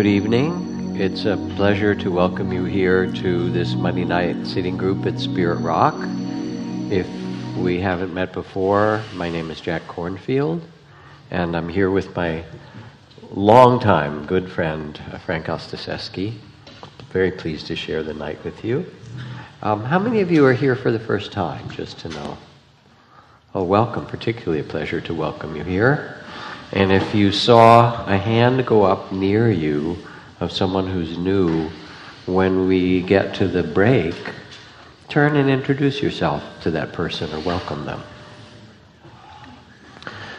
Good evening. It's a pleasure to welcome you here to this Monday night sitting group at Spirit Rock. If we haven't met before, my name is Jack Kornfield, and I'm here with my longtime good friend, uh, Frank Ostaseski. Very pleased to share the night with you. Um, how many of you are here for the first time, just to know? Oh, welcome. Particularly a pleasure to welcome you here. And if you saw a hand go up near you of someone who's new, when we get to the break, turn and introduce yourself to that person or welcome them.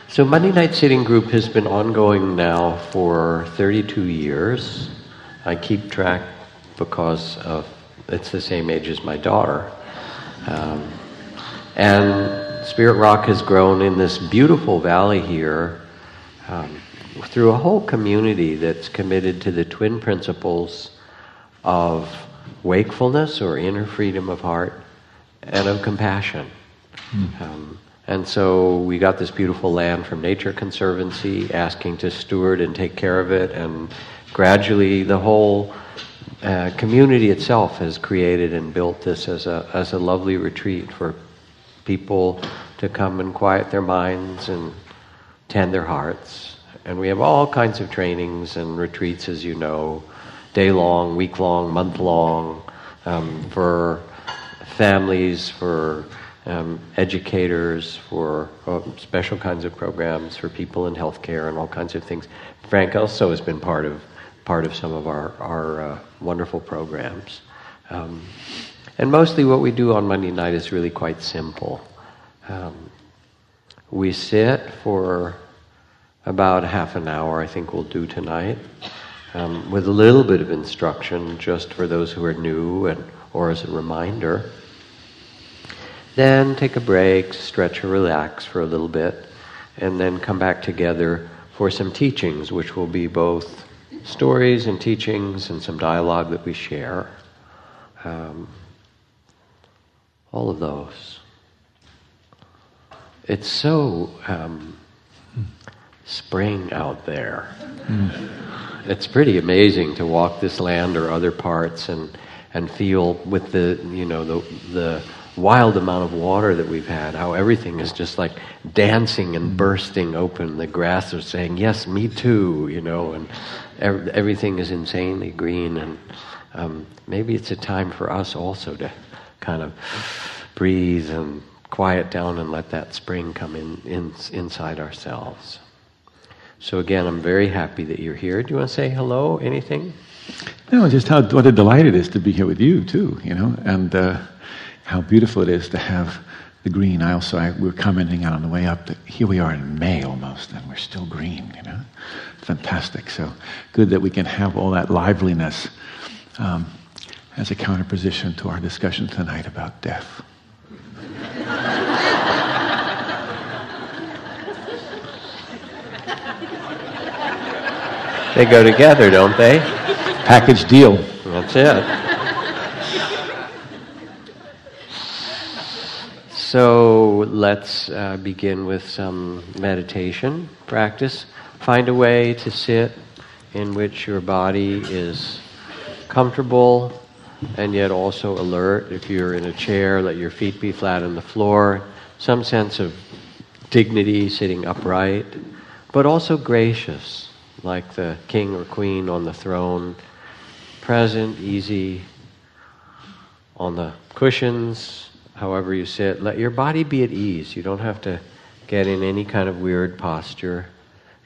So, Monday Night Sitting Group has been ongoing now for 32 years. I keep track because of it's the same age as my daughter. Um, and Spirit Rock has grown in this beautiful valley here um, through a whole community that's committed to the twin principles of wakefulness or inner freedom of heart and of compassion. Mm. Um, and so we got this beautiful land from Nature Conservancy asking to steward and take care of it, and gradually the whole uh, community itself has created and built this as a, as a lovely retreat for people to come and quiet their minds and tend their hearts. And we have all kinds of trainings and retreats, as you know, day long, week long, month long, um, for families, for um, educators, for uh, special kinds of programs for people in healthcare and all kinds of things. Frank also has been part of part of some of our, our uh, wonderful programs. Um, and mostly what we do on Monday night is really quite simple. Um, we sit for about half an hour, I think we'll do tonight, um, with a little bit of instruction just for those who are new and or as a reminder. Then take a break, stretch or relax for a little bit, and then come back together for some teachings, which will be both stories and teachings and some dialogue that we share. Um, all of those. It's so um, spring out there. Mm. It's pretty amazing to walk this land or other parts and and feel with the you know the the wild amount of water that we've had, how everything is just like dancing and bursting open. The grass is saying, "Yes, me too," you know, and everything is insanely green. And um, maybe it's a time for us also to kind of breathe and quiet down and let that spring come in, in inside ourselves. So again, I'm very happy that you're here. Do you want to say hello? Anything? No, just how what a delight it is to be here with you too. You know, and. Uh, how beautiful it is to have the green. I also, I, we were commenting on the way up that here we are in May almost, and we're still green, you know? Fantastic. So good that we can have all that liveliness um, as a counterposition to our discussion tonight about death. They go together, don't they? Package deal. That's it. So let's uh, begin with some meditation practice. Find a way to sit in which your body is comfortable and yet also alert. If you're in a chair, let your feet be flat on the floor. Some sense of dignity, sitting upright, but also gracious, like the king or queen on the throne, present, easy on the cushions, however you sit, let your body be at ease. You don't have to get in any kind of weird posture.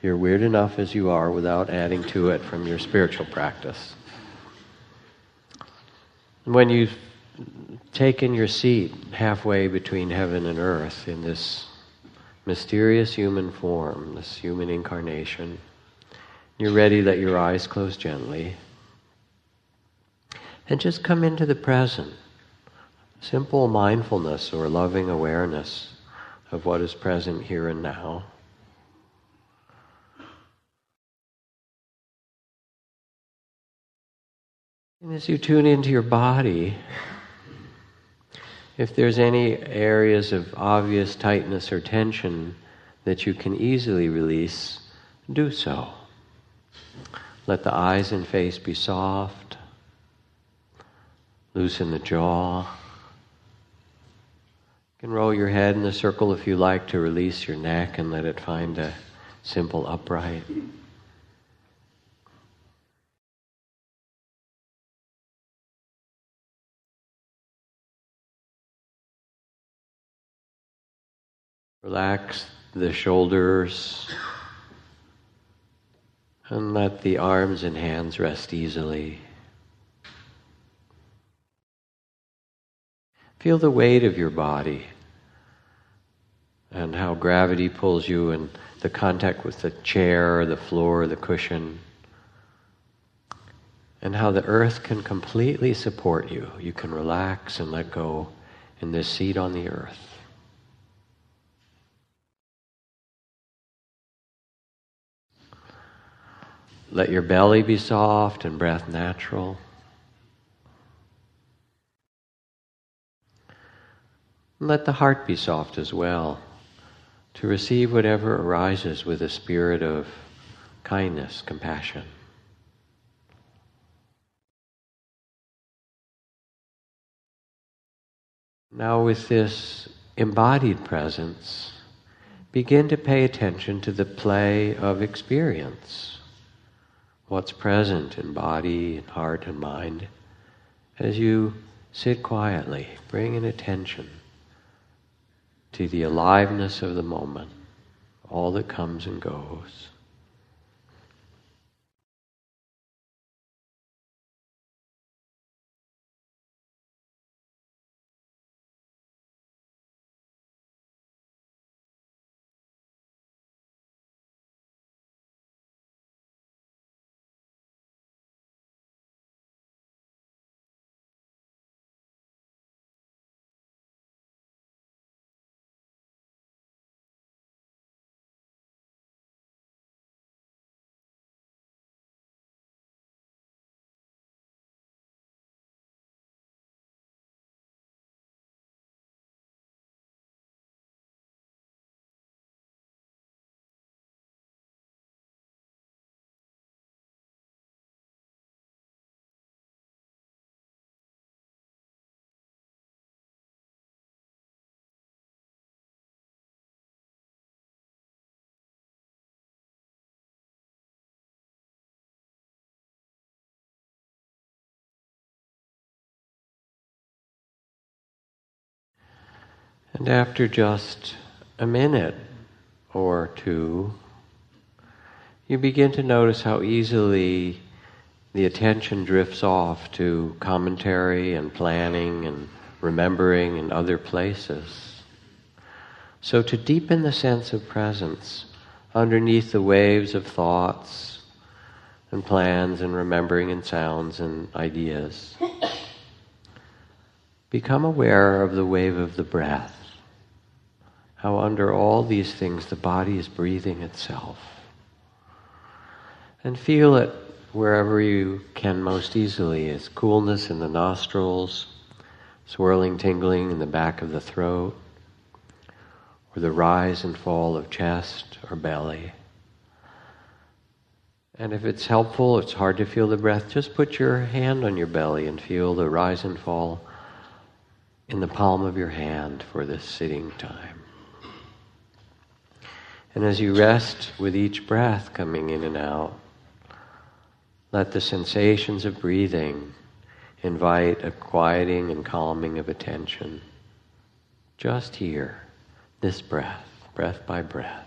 You're weird enough as you are without adding to it from your spiritual practice. When you've taken your seat halfway between heaven and earth in this mysterious human form, this human incarnation, you're ready, let your eyes close gently. And just come into the present simple mindfulness or loving awareness of what is present here and now. And as you tune into your body, if there's any areas of obvious tightness or tension, that you can easily release, do so. Let the eyes and face be soft. Loosen the jaw. You can roll your head in a circle if you like to release your neck and let it find a simple upright. Relax the shoulders and let the arms and hands rest easily. Feel the weight of your body and how gravity pulls you and the contact with the chair, the floor, the cushion, and how the earth can completely support you. You can relax and let go in this seat on the earth. Let your belly be soft and breath natural. Let the heart be soft as well, to receive whatever arises with a spirit of kindness, compassion. Now, with this embodied presence, begin to pay attention to the play of experience what's present in body and heart and mind as you sit quietly, bring an attention to the aliveness of the moment, all that comes and goes. And after just a minute or two, you begin to notice how easily the attention drifts off to commentary and planning and remembering and other places. So, to deepen the sense of presence underneath the waves of thoughts and plans and remembering and sounds and ideas, become aware of the wave of the breath how under all these things the body is breathing itself. And feel it wherever you can most easily as coolness in the nostrils, swirling, tingling in the back of the throat, or the rise and fall of chest or belly. And if it's helpful, it's hard to feel the breath, just put your hand on your belly and feel the rise and fall in the palm of your hand for this sitting time. And as you rest with each breath coming in and out, let the sensations of breathing invite a quieting and calming of attention. Just here, this breath, breath by breath.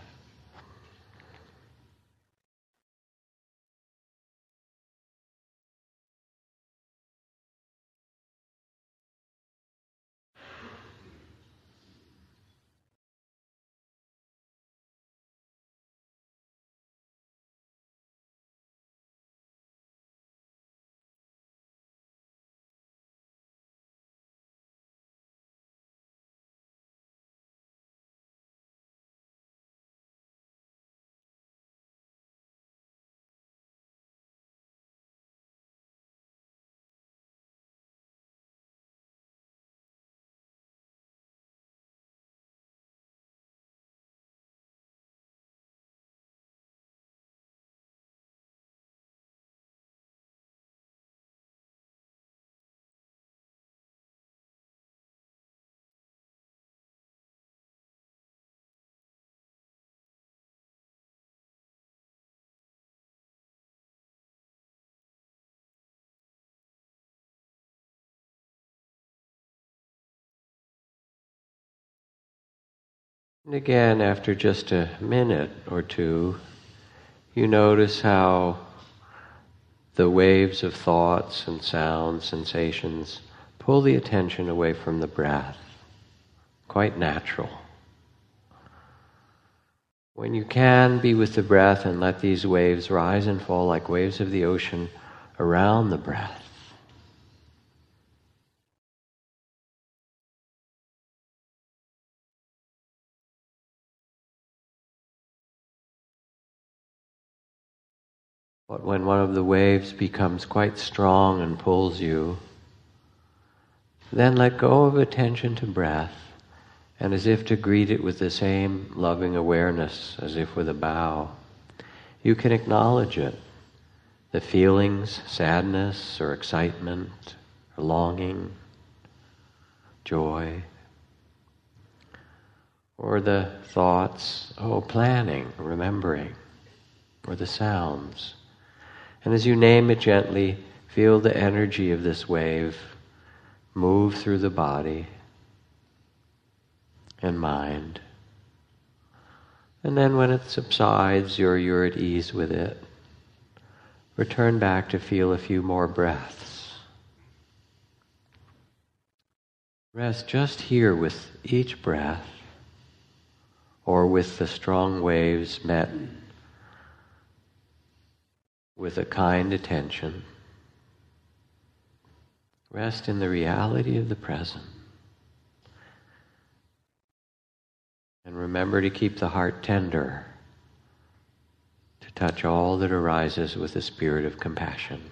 And again, after just a minute or two, you notice how the waves of thoughts and sounds, sensations, pull the attention away from the breath. Quite natural. When you can be with the breath and let these waves rise and fall like waves of the ocean around the breath. But when one of the waves becomes quite strong and pulls you, then let go of attention to breath, and as if to greet it with the same loving awareness as if with a bow, you can acknowledge it the feelings, sadness or excitement, or longing, joy, or the thoughts, oh, planning, remembering, or the sounds. And as you name it gently, feel the energy of this wave move through the body and mind. And then when it subsides, you're, you're at ease with it. Return back to feel a few more breaths. Rest just here with each breath or with the strong waves met with a kind attention. Rest in the reality of the present. And remember to keep the heart tender, to touch all that arises with a spirit of compassion.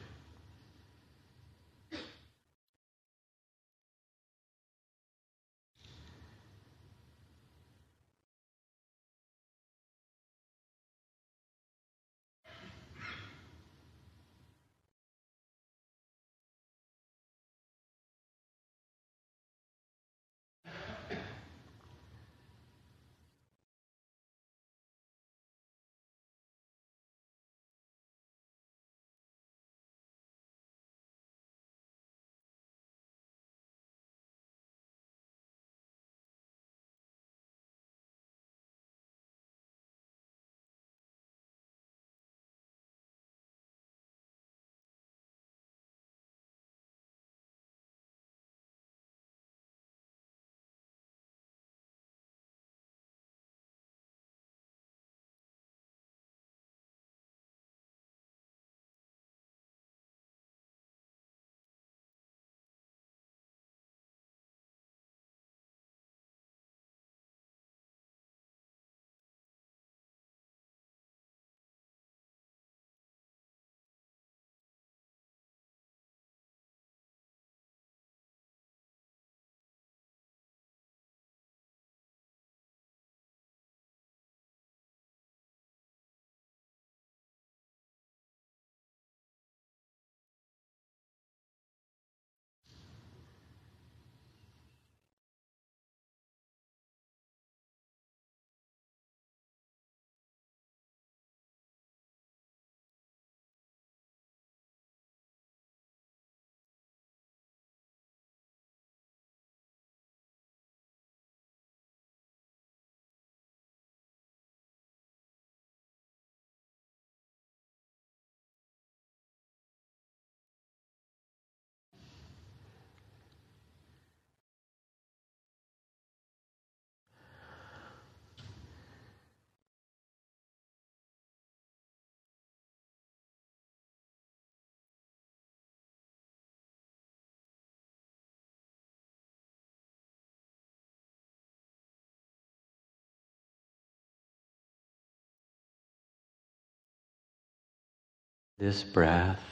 This breath,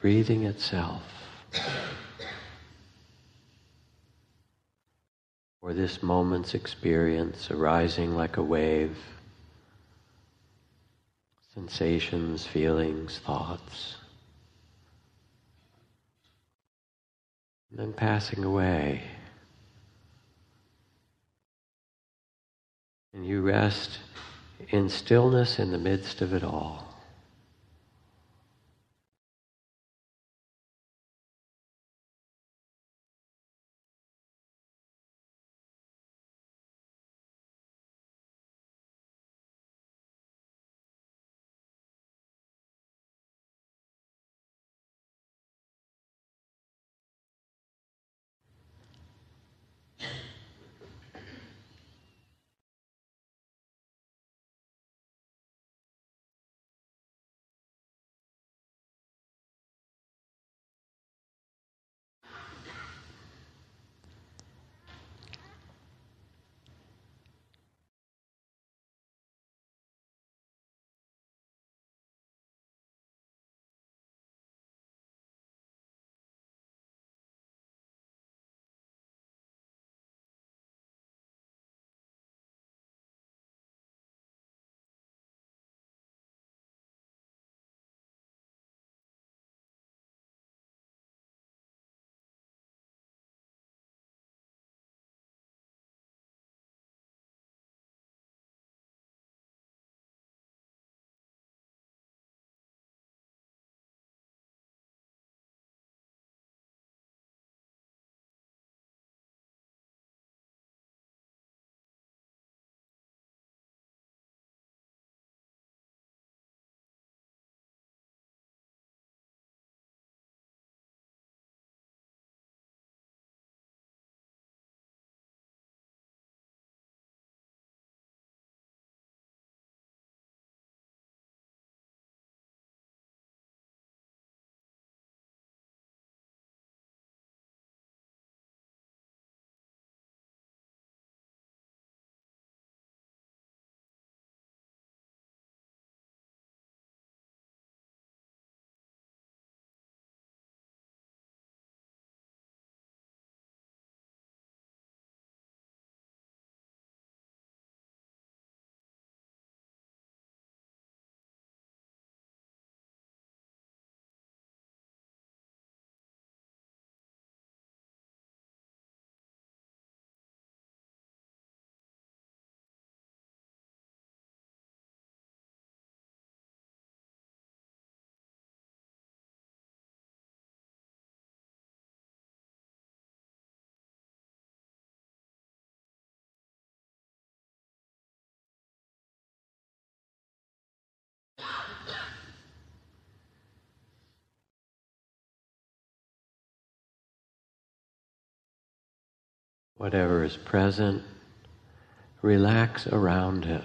breathing itself, or this moment's experience arising like a wave, sensations, feelings, thoughts, and then passing away. And you rest in stillness in the midst of it all. Whatever is present, relax around it.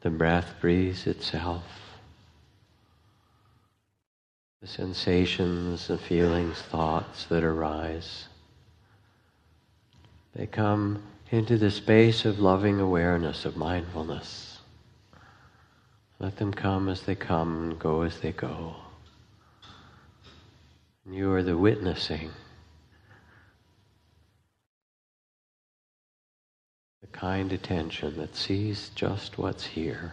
The breath breathes itself. The sensations, the feelings, thoughts that arise, they come into the space of loving awareness, of mindfulness. Let them come as they come and go as they go. And you are the witnessing. Kind attention that sees just what's here.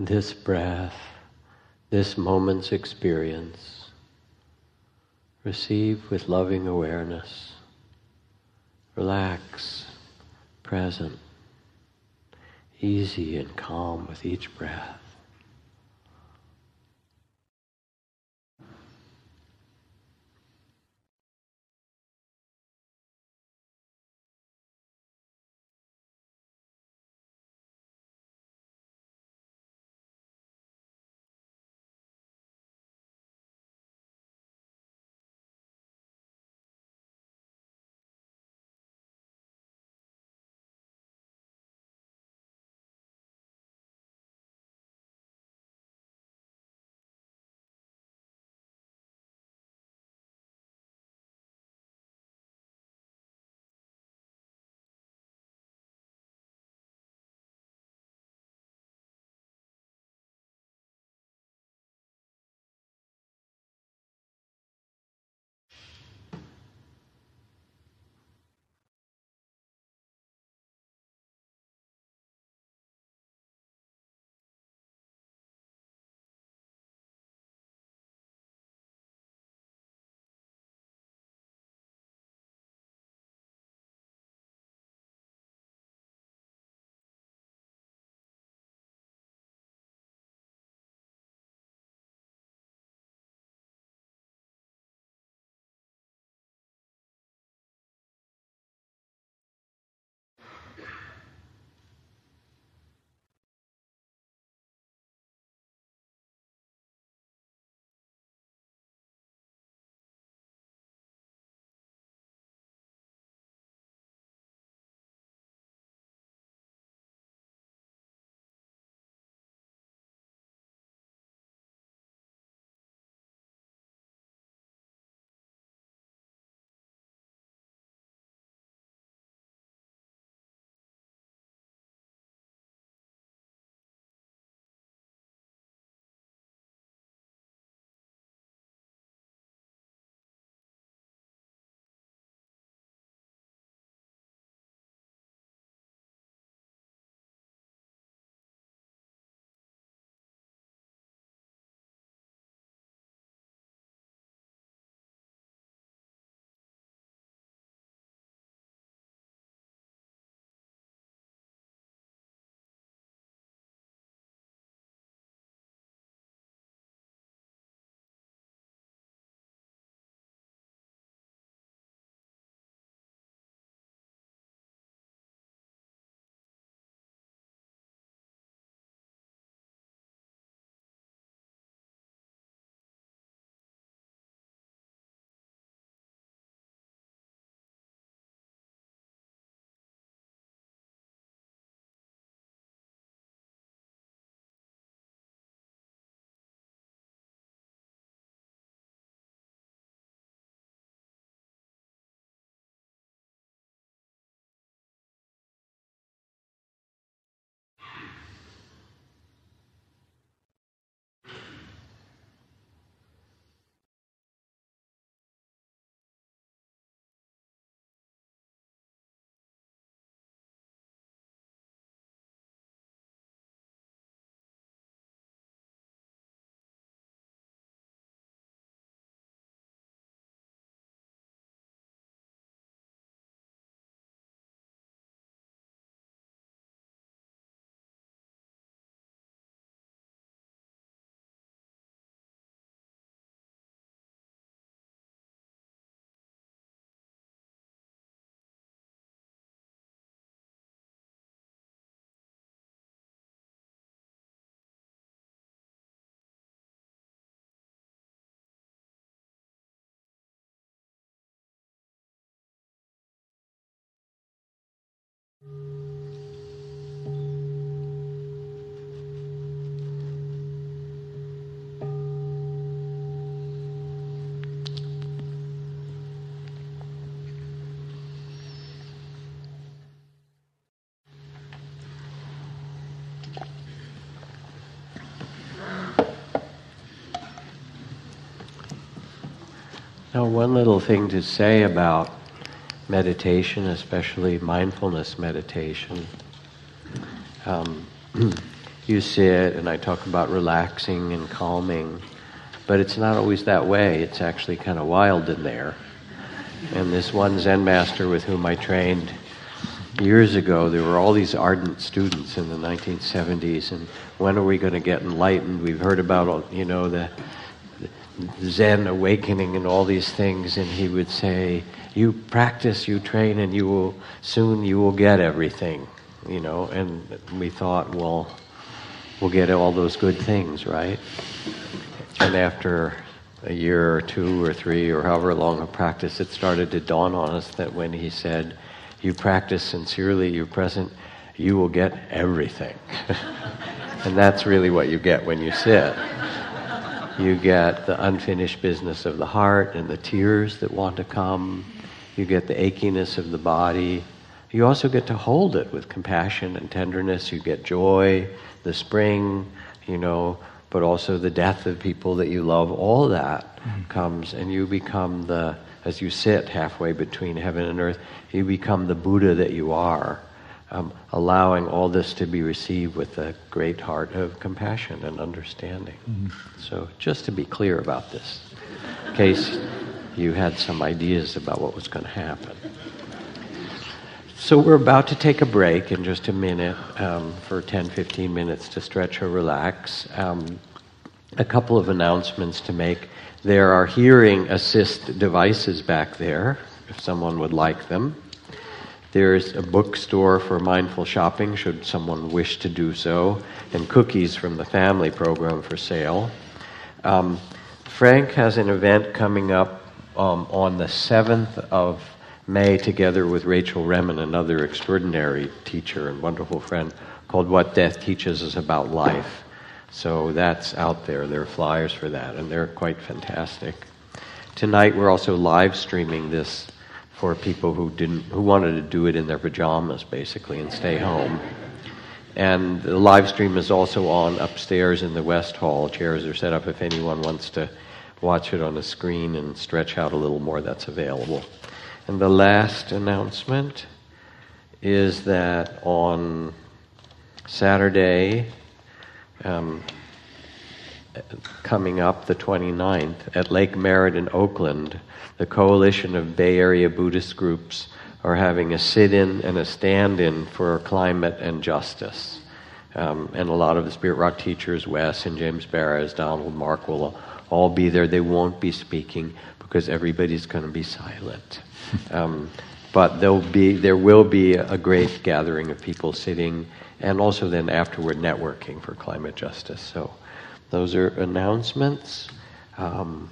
This breath, this moment's experience. Receive with loving awareness. Relax, present, easy and calm with each breath. Now, one little thing to say about meditation, especially mindfulness meditation. Um, you sit and I talk about relaxing and calming, but it's not always that way. It's actually kind of wild in there. And this one Zen master with whom I trained years ago, there were all these ardent students in the 1970s, and when are we going to get enlightened? We've heard about, you know, the, the Zen awakening and all these things, and he would say, "You practice, you train, and you will soon you will get everything." You know, and we thought, well, we'll get all those good things, right? And after a year or two or three or however long of practice, it started to dawn on us that when he said, You practice sincerely, you're present, you will get everything. and that's really what you get when you sit. You get the unfinished business of the heart and the tears that want to come. You get the achiness of the body. You also get to hold it with compassion and tenderness. You get joy, the spring, you know, but also the death of people that you love. All that mm-hmm. comes, and you become the, as you sit halfway between heaven and earth, you become the Buddha that you are, um, allowing all this to be received with a great heart of compassion and understanding. Mm-hmm. So, just to be clear about this, in case you had some ideas about what was going to happen. So we're about to take a break in just a minute um, for 10, 15 minutes to stretch or relax. Um, a couple of announcements to make. There are hearing assist devices back there, if someone would like them. There's a bookstore for mindful shopping, should someone wish to do so, and cookies from the family program for sale. Um, Frank has an event coming up um, on the 7th of May, together with Rachel Remen, another extraordinary teacher and wonderful friend, called What Death Teaches Us About Life. So that's out there. There are flyers for that, and they're quite fantastic. Tonight we're also live streaming this for people who didn't who wanted to do it in their pajamas basically and stay home. And the live stream is also on upstairs in the West Hall. Chairs are set up if anyone wants to watch it on the screen and stretch out a little more, that's available. And the last announcement is that on Saturday, um, coming up the 29th, at Lake Merritt in Oakland, the Coalition of Bay Area Buddhist Groups are having a sit in and a stand in for climate and justice. Um, and a lot of the Spirit Rock teachers, Wes and James Baraz, Donald Mark, will all be there. They won't be speaking because everybody's going to be silent. Um, but there'll be, there will be a great gathering of people sitting and also then afterward networking for climate justice. So those are announcements. Um,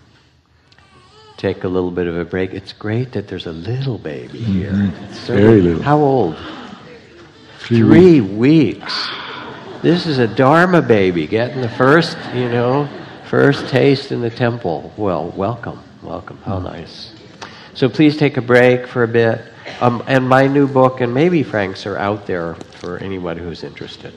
take a little bit of a break. It's great that there's a little baby mm-hmm. here. Mm-hmm. Very little. How old? Three, Three weeks. weeks. This is a Dharma baby getting the first, you know, first taste in the temple. Well, welcome, welcome. How mm-hmm. nice. So please take a break for a bit. Um, and my new book and maybe Frank's are out there for anyone who's interested.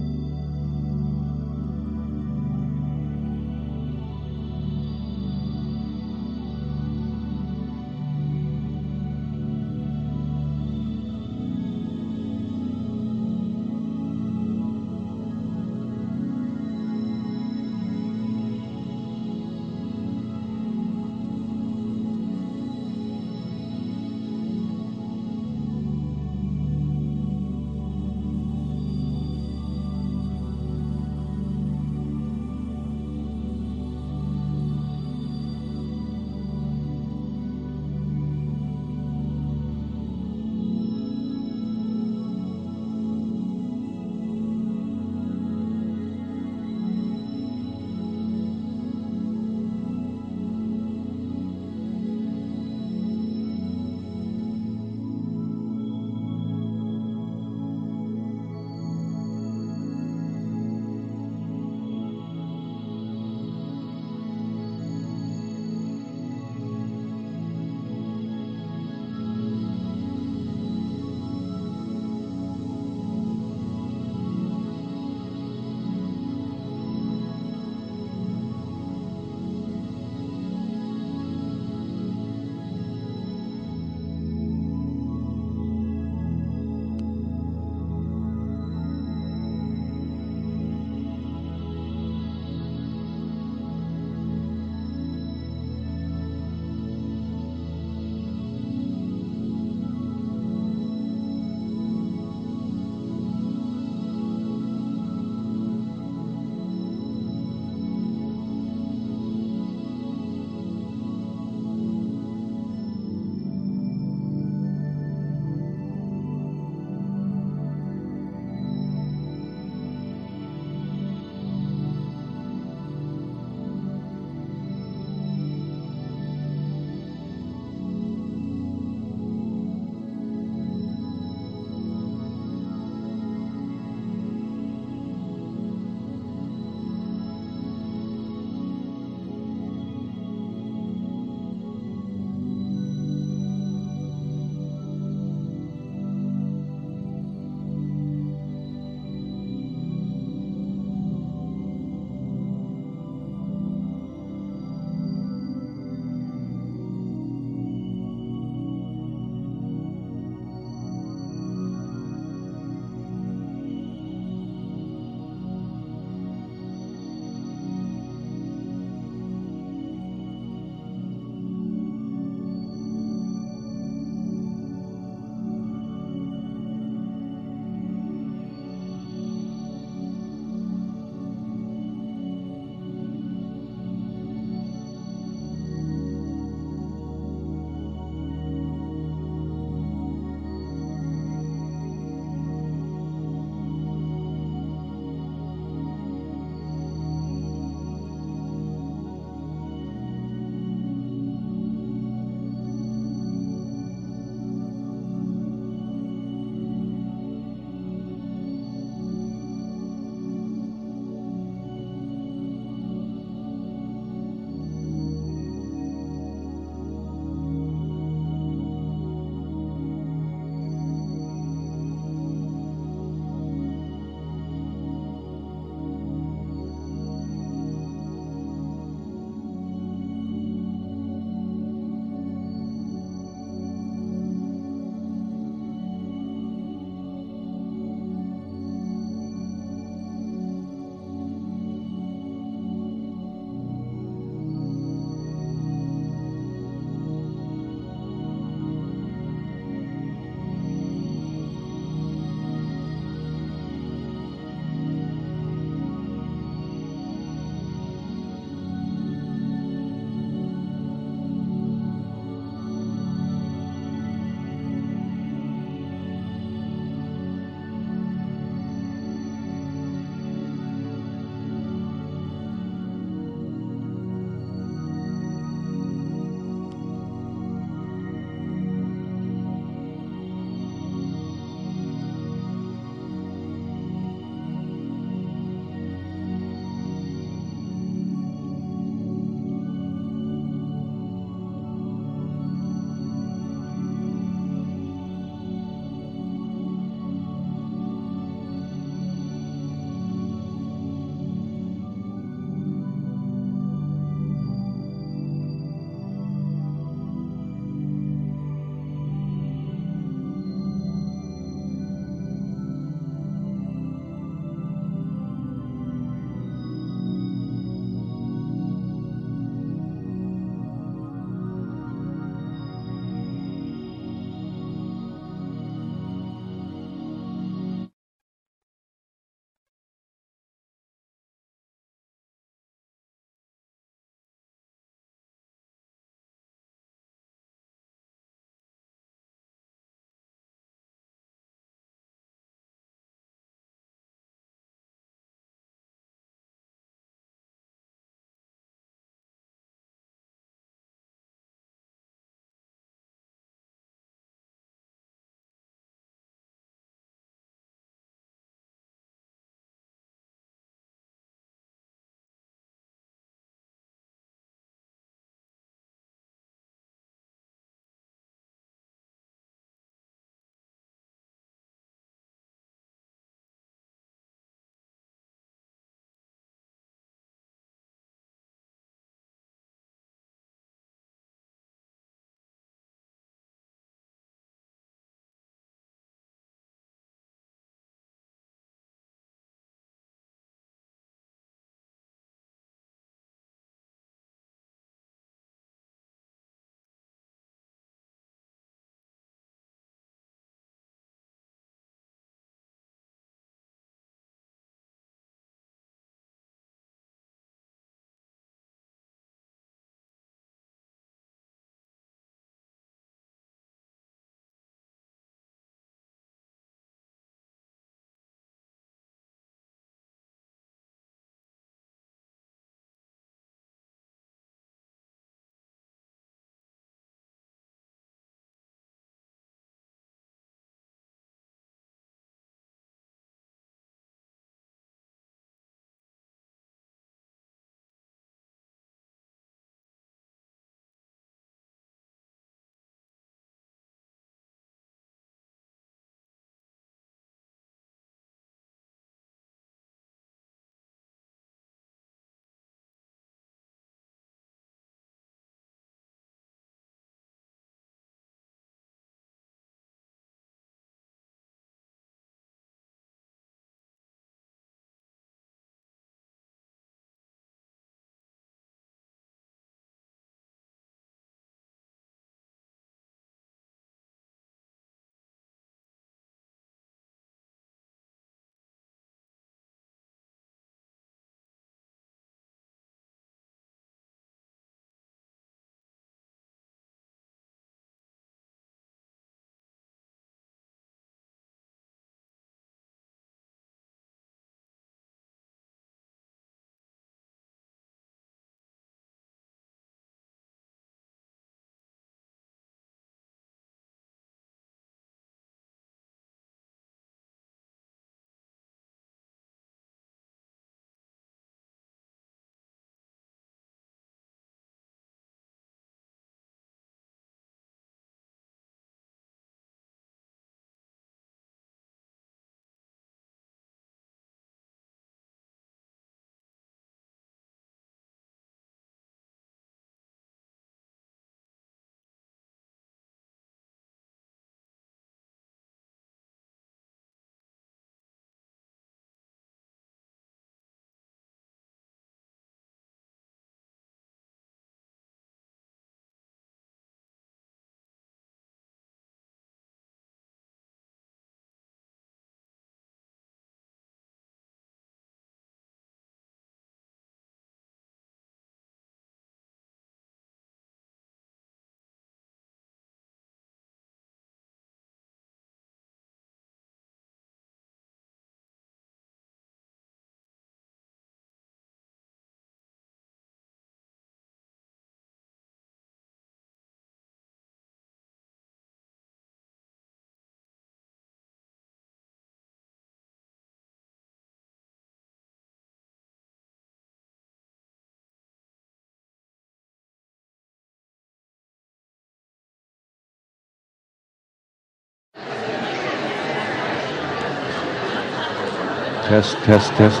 Test, test, test.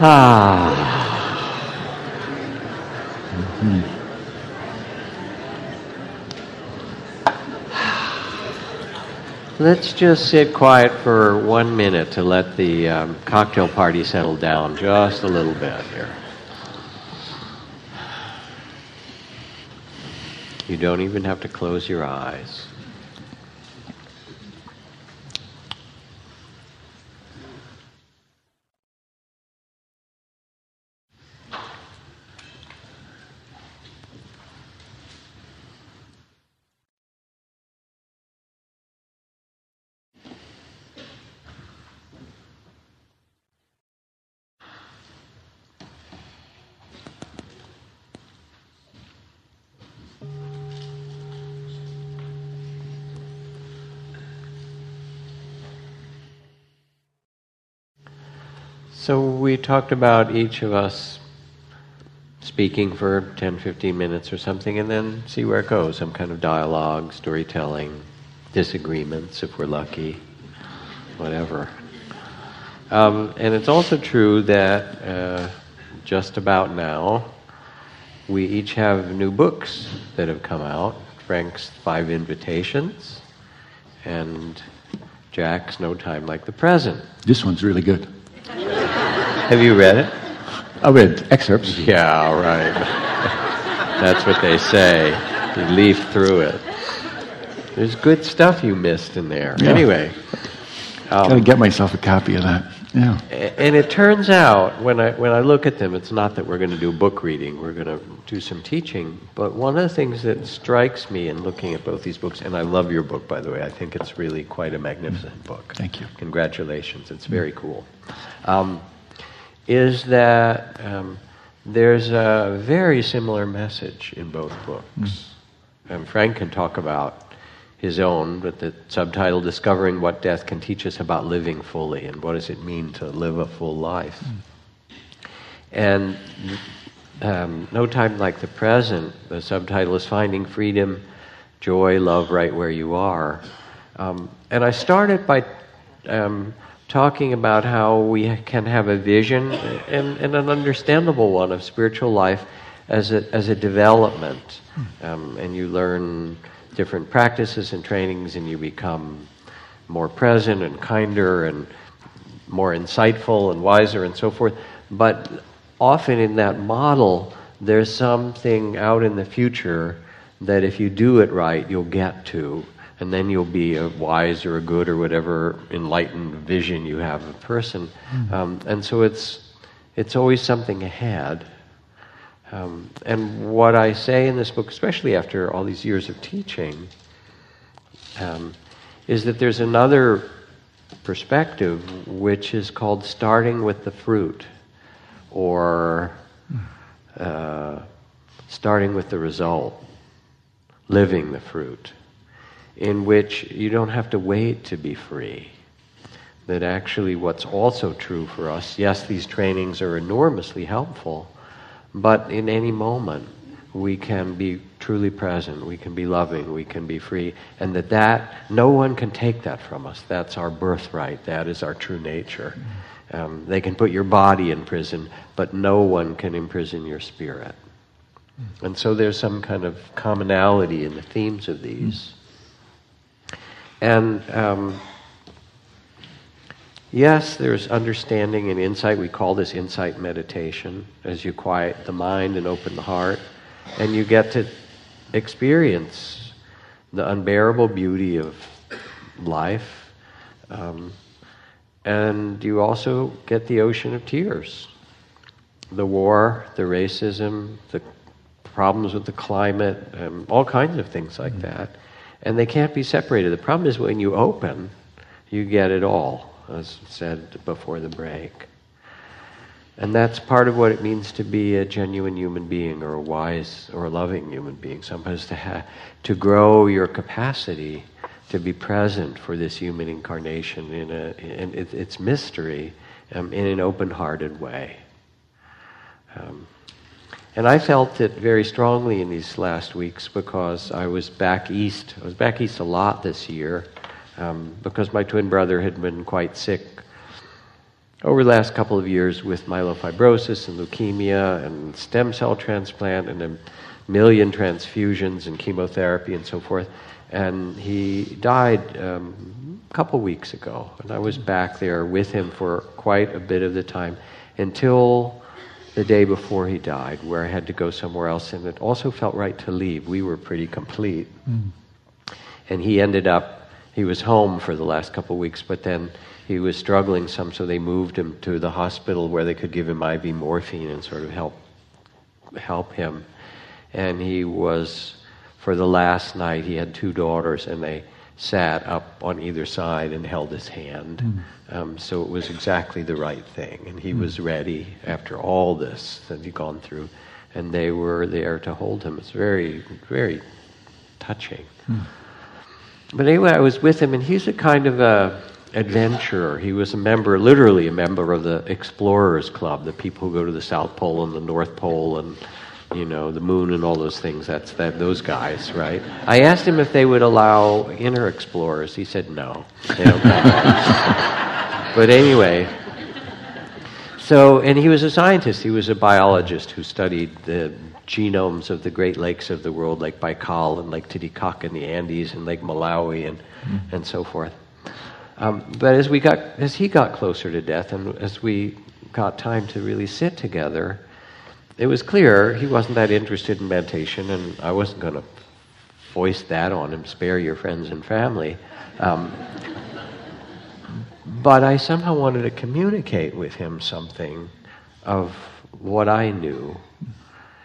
Ah. Let's just sit quiet for one minute to let the um, cocktail party settle down just a little bit here. You don't even have to close your eyes. Talked about each of us speaking for 10, 15 minutes or something, and then see where it goes. Some kind of dialogue, storytelling, disagreements if we're lucky, whatever. Um, and it's also true that uh, just about now, we each have new books that have come out. Frank's Five Invitations, and Jack's No Time Like the Present. This one's really good. Have you read it? I read excerpts. Yeah, right. That's what they say. You leaf through it. There's good stuff you missed in there. Yeah. Anyway. um, Gotta get myself a copy of that. Yeah. And it turns out, when I, when I look at them, it's not that we're going to do book reading, we're going to do some teaching. But one of the things that strikes me in looking at both these books, and I love your book, by the way, I think it's really quite a magnificent book. Thank you. Congratulations, it's very cool. Um, is that um, there's a very similar message in both books. And Frank can talk about his own, but the subtitle Discovering What Death Can Teach Us About Living Fully and What Does It Mean to Live a Full Life. And um, No Time Like the Present, the subtitle is Finding Freedom, Joy, Love Right Where You Are. Um, and I started by um, talking about how we can have a vision and, and an understandable one of spiritual life as a, as a development. Um, and you learn different practices and trainings, and you become more present and kinder and more insightful and wiser and so forth. But often in that model, there's something out in the future that if you do it right, you'll get to. And then you'll be a wise or a good or whatever enlightened vision you have of a person. Um, and so it's, it's always something ahead. Um, and what I say in this book, especially after all these years of teaching, um, is that there's another perspective which is called starting with the fruit or uh, starting with the result, living the fruit, in which you don't have to wait to be free. That actually, what's also true for us, yes, these trainings are enormously helpful, but in any moment, we can be truly present, we can be loving, we can be free, and that that no one can take that from us. That's our birthright. That is our true nature. Um, they can put your body in prison, but no one can imprison your spirit. And so there's some kind of commonality in the themes of these. And um, yes, there's understanding and insight. We call this insight meditation as you quiet the mind and open the heart. And you get to experience the unbearable beauty of life. Um, and you also get the ocean of tears the war, the racism, the problems with the climate, um, all kinds of things like that. And they can't be separated. The problem is when you open, you get it all, as said before the break. And that's part of what it means to be a genuine human being or a wise or a loving human being. Sometimes to, ha- to grow your capacity to be present for this human incarnation in, a, in it, its mystery um, in an open hearted way. Um, And I felt it very strongly in these last weeks because I was back east. I was back east a lot this year um, because my twin brother had been quite sick over the last couple of years with myelofibrosis and leukemia and stem cell transplant and a million transfusions and chemotherapy and so forth. And he died um, a couple weeks ago. And I was back there with him for quite a bit of the time until the day before he died, where I had to go somewhere else, and it also felt right to leave. We were pretty complete. Mm. And he ended up, he was home for the last couple of weeks, but then he was struggling some, so they moved him to the hospital where they could give him IV morphine and sort of help help him. And he was, for the last night, he had two daughters, and they sat up on either side and held his hand. Mm. Um, so it was exactly the right thing. And he mm. was ready after all this that he'd gone through. And they were there to hold him. It's very, very touching. Mm. But anyway, I was with him, and he's a kind of a adventurer. He was a member, literally a member of the Explorers Club, the people who go to the South Pole and the North Pole and you know, the moon and all those things. That's that those guys, right? I asked him if they would allow inner explorers. He said no. but anyway, so and he was a scientist. He was a biologist who studied the genomes of the Great Lakes of the world, Lake Baikal and Lake Titicaca in the Andes and Lake Malawi and mm. and so forth. Um, but as we got as he got closer to death and as we got time to really sit together it was clear he wasn't that interested in meditation, and I wasn't going to foist that on him, spare your friends and family. Um, but I somehow wanted to communicate with him something of what I knew.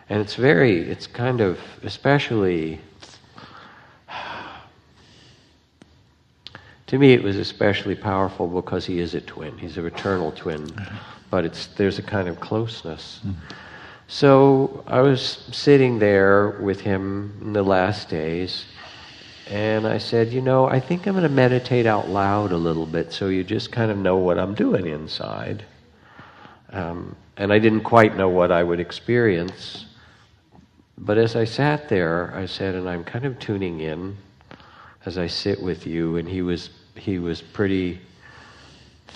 And it's very, it's kind of, especially, to me, it was especially powerful because he is a twin. He's a fraternal twin, but it's, there's a kind of closeness. So I was sitting there with him in the last days, and I said, You know, I think I'm going to meditate out loud a little bit so you just kind of know what I'm doing inside. Um, and I didn't quite know what I would experience. But as I sat there, I said, and I'm kind of tuning in as I sit with you, and he was, he was pretty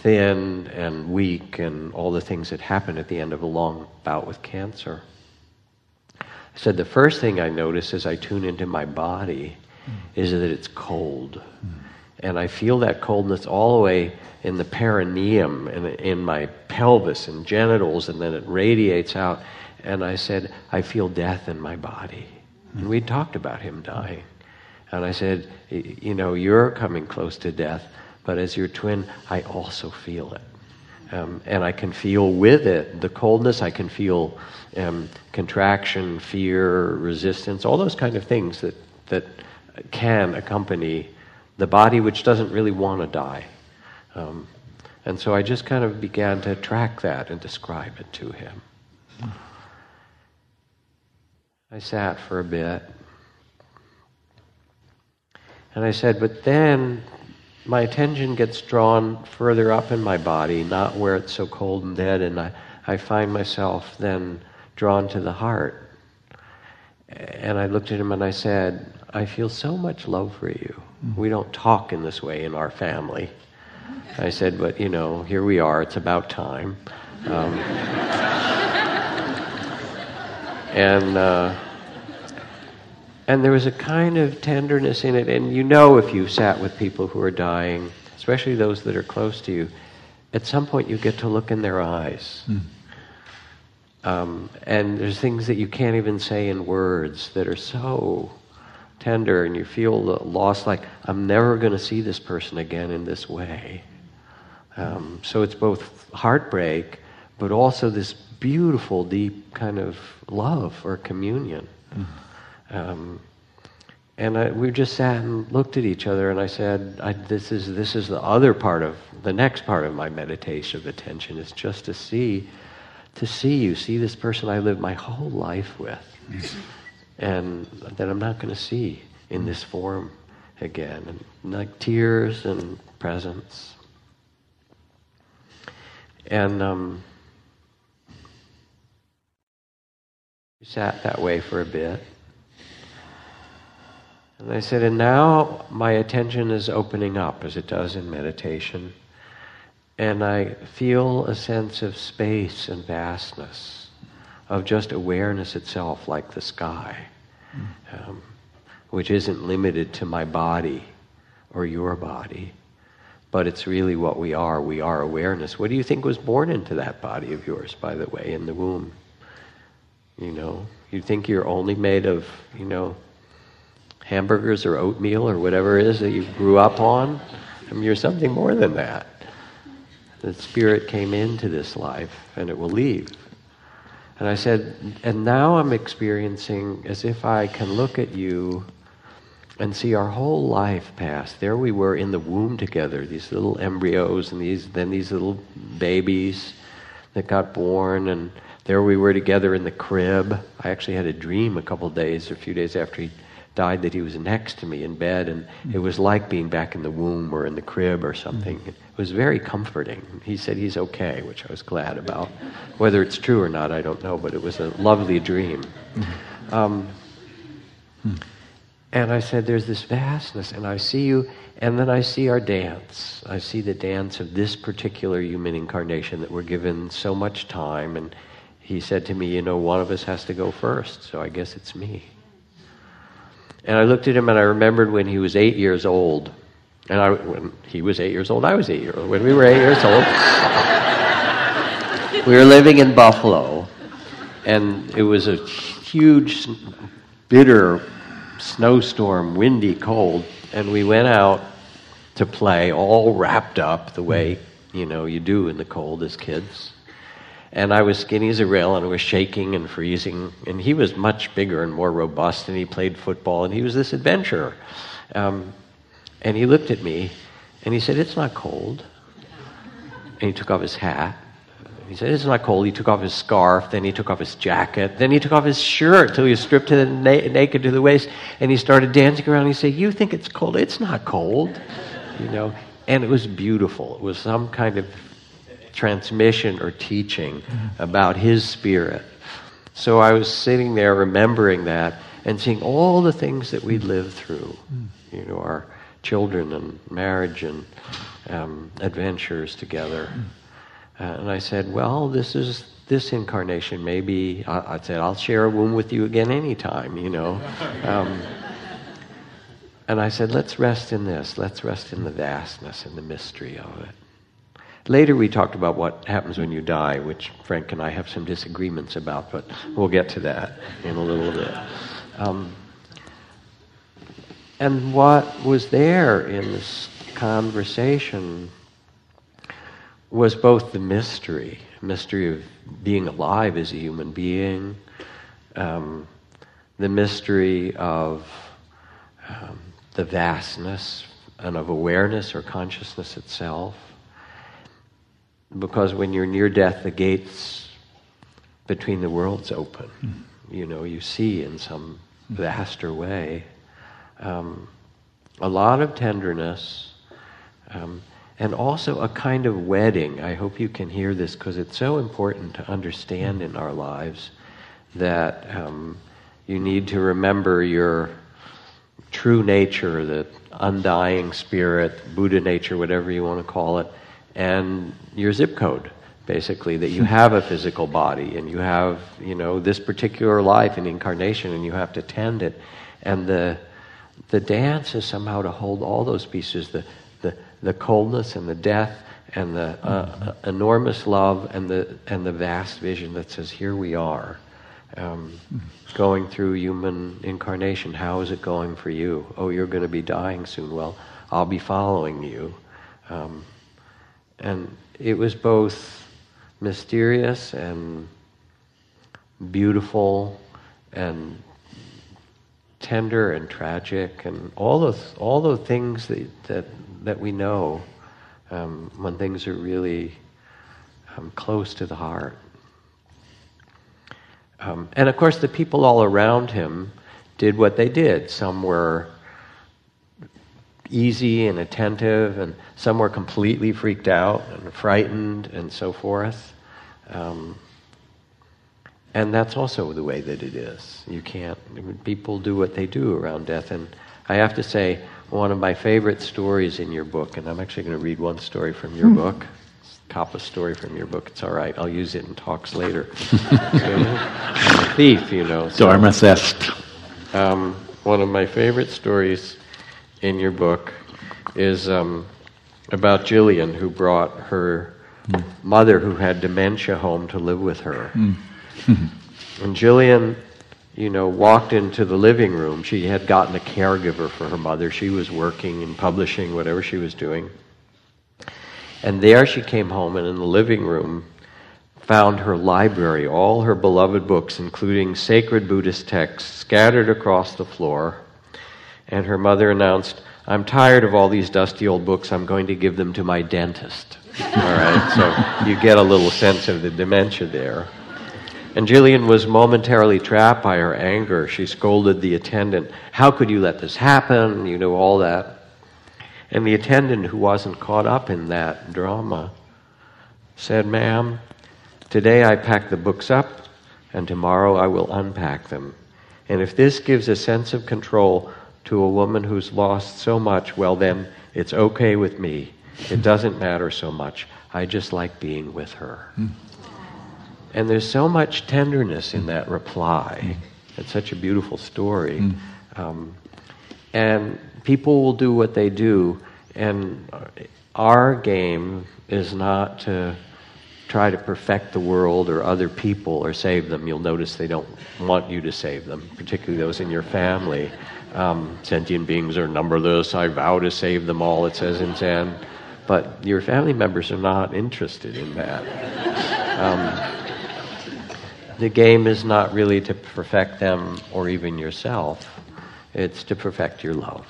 thin and weak and all the things that happen at the end of a long bout with cancer. I said the first thing I notice as I tune into my body mm. is that it's cold. Mm. And I feel that coldness all the way in the perineum and in my pelvis and genitals, and then it radiates out. And I said, I feel death in my body. Mm. And we talked about him dying. And I said, You know, you're coming close to death but as your twin, I also feel it. Um, and I can feel with it the coldness, I can feel um, contraction, fear, resistance, all those kind of things that, that can accompany the body which doesn't really want to die. Um, and so I just kind of began to track that and describe it to him. I sat for a bit. And I said, but then my attention gets drawn further up in my body, not where it's so cold and dead, and I, I find myself then drawn to the heart. And I looked at him and I said, I feel so much love for you. Mm-hmm. We don't talk in this way in our family. I said, but you know, here we are, it's about time. Um, and uh, and there was a kind of tenderness in it. And you know, if you sat with people who are dying, especially those that are close to you, at some point you get to look in their eyes. Mm. Um, and there's things that you can't even say in words that are so tender, and you feel lost like, I'm never going to see this person again in this way. Um, so it's both heartbreak, but also this beautiful, deep kind of love or communion. Mm. Um, and I, we just sat and looked at each other, and I said, I, "This is this is the other part of the next part of my meditation of attention is just to see, to see you, see this person I lived my whole life with, and that I'm not going to see in this form again, and like tears and presence, and um, sat that way for a bit. And I said, and now my attention is opening up as it does in meditation. And I feel a sense of space and vastness, of just awareness itself, like the sky, um, which isn't limited to my body or your body, but it's really what we are. We are awareness. What do you think was born into that body of yours, by the way, in the womb? You know, you think you're only made of, you know, hamburgers or oatmeal or whatever it is that you grew up on. I mean, you're something more than that. The spirit came into this life and it will leave. And I said, and now I'm experiencing as if I can look at you and see our whole life pass. There we were in the womb together, these little embryos and these then these little babies that got born and there we were together in the crib. I actually had a dream a couple days, or a few days after he died that he was next to me in bed, and it was like being back in the womb or in the crib or something. It was very comforting. He said he's okay, which I was glad about. Whether it's true or not, I don't know, but it was a lovely dream. Um, and I said, There's this vastness, and I see you, and then I see our dance. I see the dance of this particular human incarnation that we're given so much time. And he said to me, You know, one of us has to go first, so I guess it's me. And I looked at him and I remembered when he was eight years old. And I, when he was eight years old, I was eight years old. When we were eight years old, we were living in Buffalo. And it was a huge, bitter snowstorm, windy, cold. And we went out to play all wrapped up the way, you know, you do in the cold as kids. And I was skinny as a rail and I was shaking and freezing. And he was much bigger and more robust and he played football and he was this adventurer. Um, and he looked at me and he said, It's not cold. And he took off his hat. He said, It's not cold. He took off his scarf. Then he took off his jacket. Then he took off his shirt till he was stripped to the na- naked to the waist. And he started dancing around. And he said, You think it's cold? It's not cold. You know, and it was beautiful. It was some kind of transmission or teaching about his spirit. So I was sitting there remembering that and seeing all the things that we'd lived through, you know, our children and marriage and um, adventures together. Uh, and I said, well, this is this incarnation. Maybe I, I, said I'll share a womb with you again anytime, you know. Um, and I said, let's rest in this. Let's rest in the vastness and the mystery of it. Later, we talked about what happens when you die, which Frank and I have some disagreements about, but we'll get to that in a little bit. Um, and what was there in this conversation was both the mystery, the mystery of being alive as a human being, um, the mystery of um, the vastness and of awareness or consciousness itself, because when you're near death, the gates between the worlds open. Mm. You know, you see in some vaster way. Um, a lot of tenderness, um, and also a kind of wedding. I hope you can hear this because it's so important to understand in our lives that um, you need to remember your true nature, the undying spirit, Buddha nature, whatever you want to call it, and your zip code basically that you have a physical body and you have you know this particular life and incarnation and you have to tend it. And the the dance is somehow to hold all those pieces the the, the coldness and the death and the uh, mm-hmm. enormous love and the and the vast vision that says here we are um, going through human incarnation. How is it going for you? Oh you're going to be dying soon. Well i'll be following you. Um, and it was both mysterious and beautiful and tender and tragic and all those all the things that that, that we know um, when things are really um, close to the heart. Um, and of course, the people all around him did what they did. Some were easy and attentive, and some were completely freaked out and frightened and so forth. Um, and that's also the way that it is. You can't, people do what they do around death. And I have to say, one of my favorite stories in your book, and I'm actually going to read one story from your hmm. book. Cop a story from your book. It's all right. I'll use it in talks later. thief, you know. So, Dormicest. Um, one of my favorite stories in your book is um, about Jillian, who brought her mm. mother, who had dementia, home to live with her. Mm. and Jillian, you know, walked into the living room. She had gotten a caregiver for her mother. She was working and publishing, whatever she was doing. And there she came home, and in the living room, found her library, all her beloved books, including sacred Buddhist texts, scattered across the floor. And her mother announced, I'm tired of all these dusty old books. I'm going to give them to my dentist. all right, so you get a little sense of the dementia there. And Jillian was momentarily trapped by her anger. She scolded the attendant, How could you let this happen? You know, all that. And the attendant, who wasn't caught up in that drama, said, Ma'am, today I pack the books up, and tomorrow I will unpack them. And if this gives a sense of control to a woman who's lost so much, well, then it's okay with me. It doesn't matter so much. I just like being with her. Mm. And there's so much tenderness in that reply. Mm. It's such a beautiful story. Mm. Um, and people will do what they do, and our game is not to try to perfect the world or other people or save them. You'll notice they don't want you to save them, particularly those in your family. Um, sentient beings are numberless. I vow to save them all, it says in Zen. But your family members are not interested in that. Um, the game is not really to perfect them or even yourself, it's to perfect your love.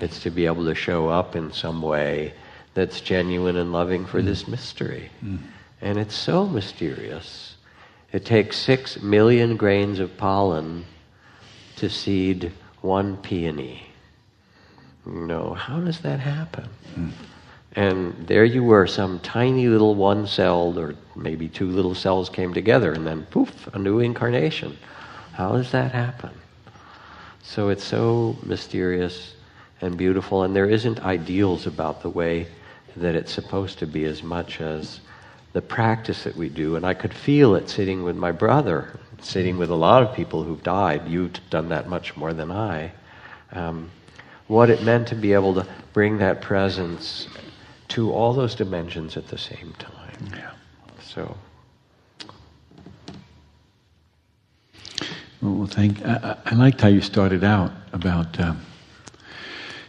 It's to be able to show up in some way that's genuine and loving for mm. this mystery. Mm. And it's so mysterious. It takes six million grains of pollen to seed one peony. You know, how does that happen? Mm. And there you were, some tiny little one celled, or maybe two little cells came together, and then poof, a new incarnation. How does that happen? So it's so mysterious and beautiful, and there isn't ideals about the way that it's supposed to be as much as the practice that we do. And I could feel it sitting with my brother sitting with a lot of people who've died. You've done that much more than I. Um, what it meant to be able to bring that presence to all those dimensions at the same time. Yeah. So. Well, thank. I, I liked how you started out about, um,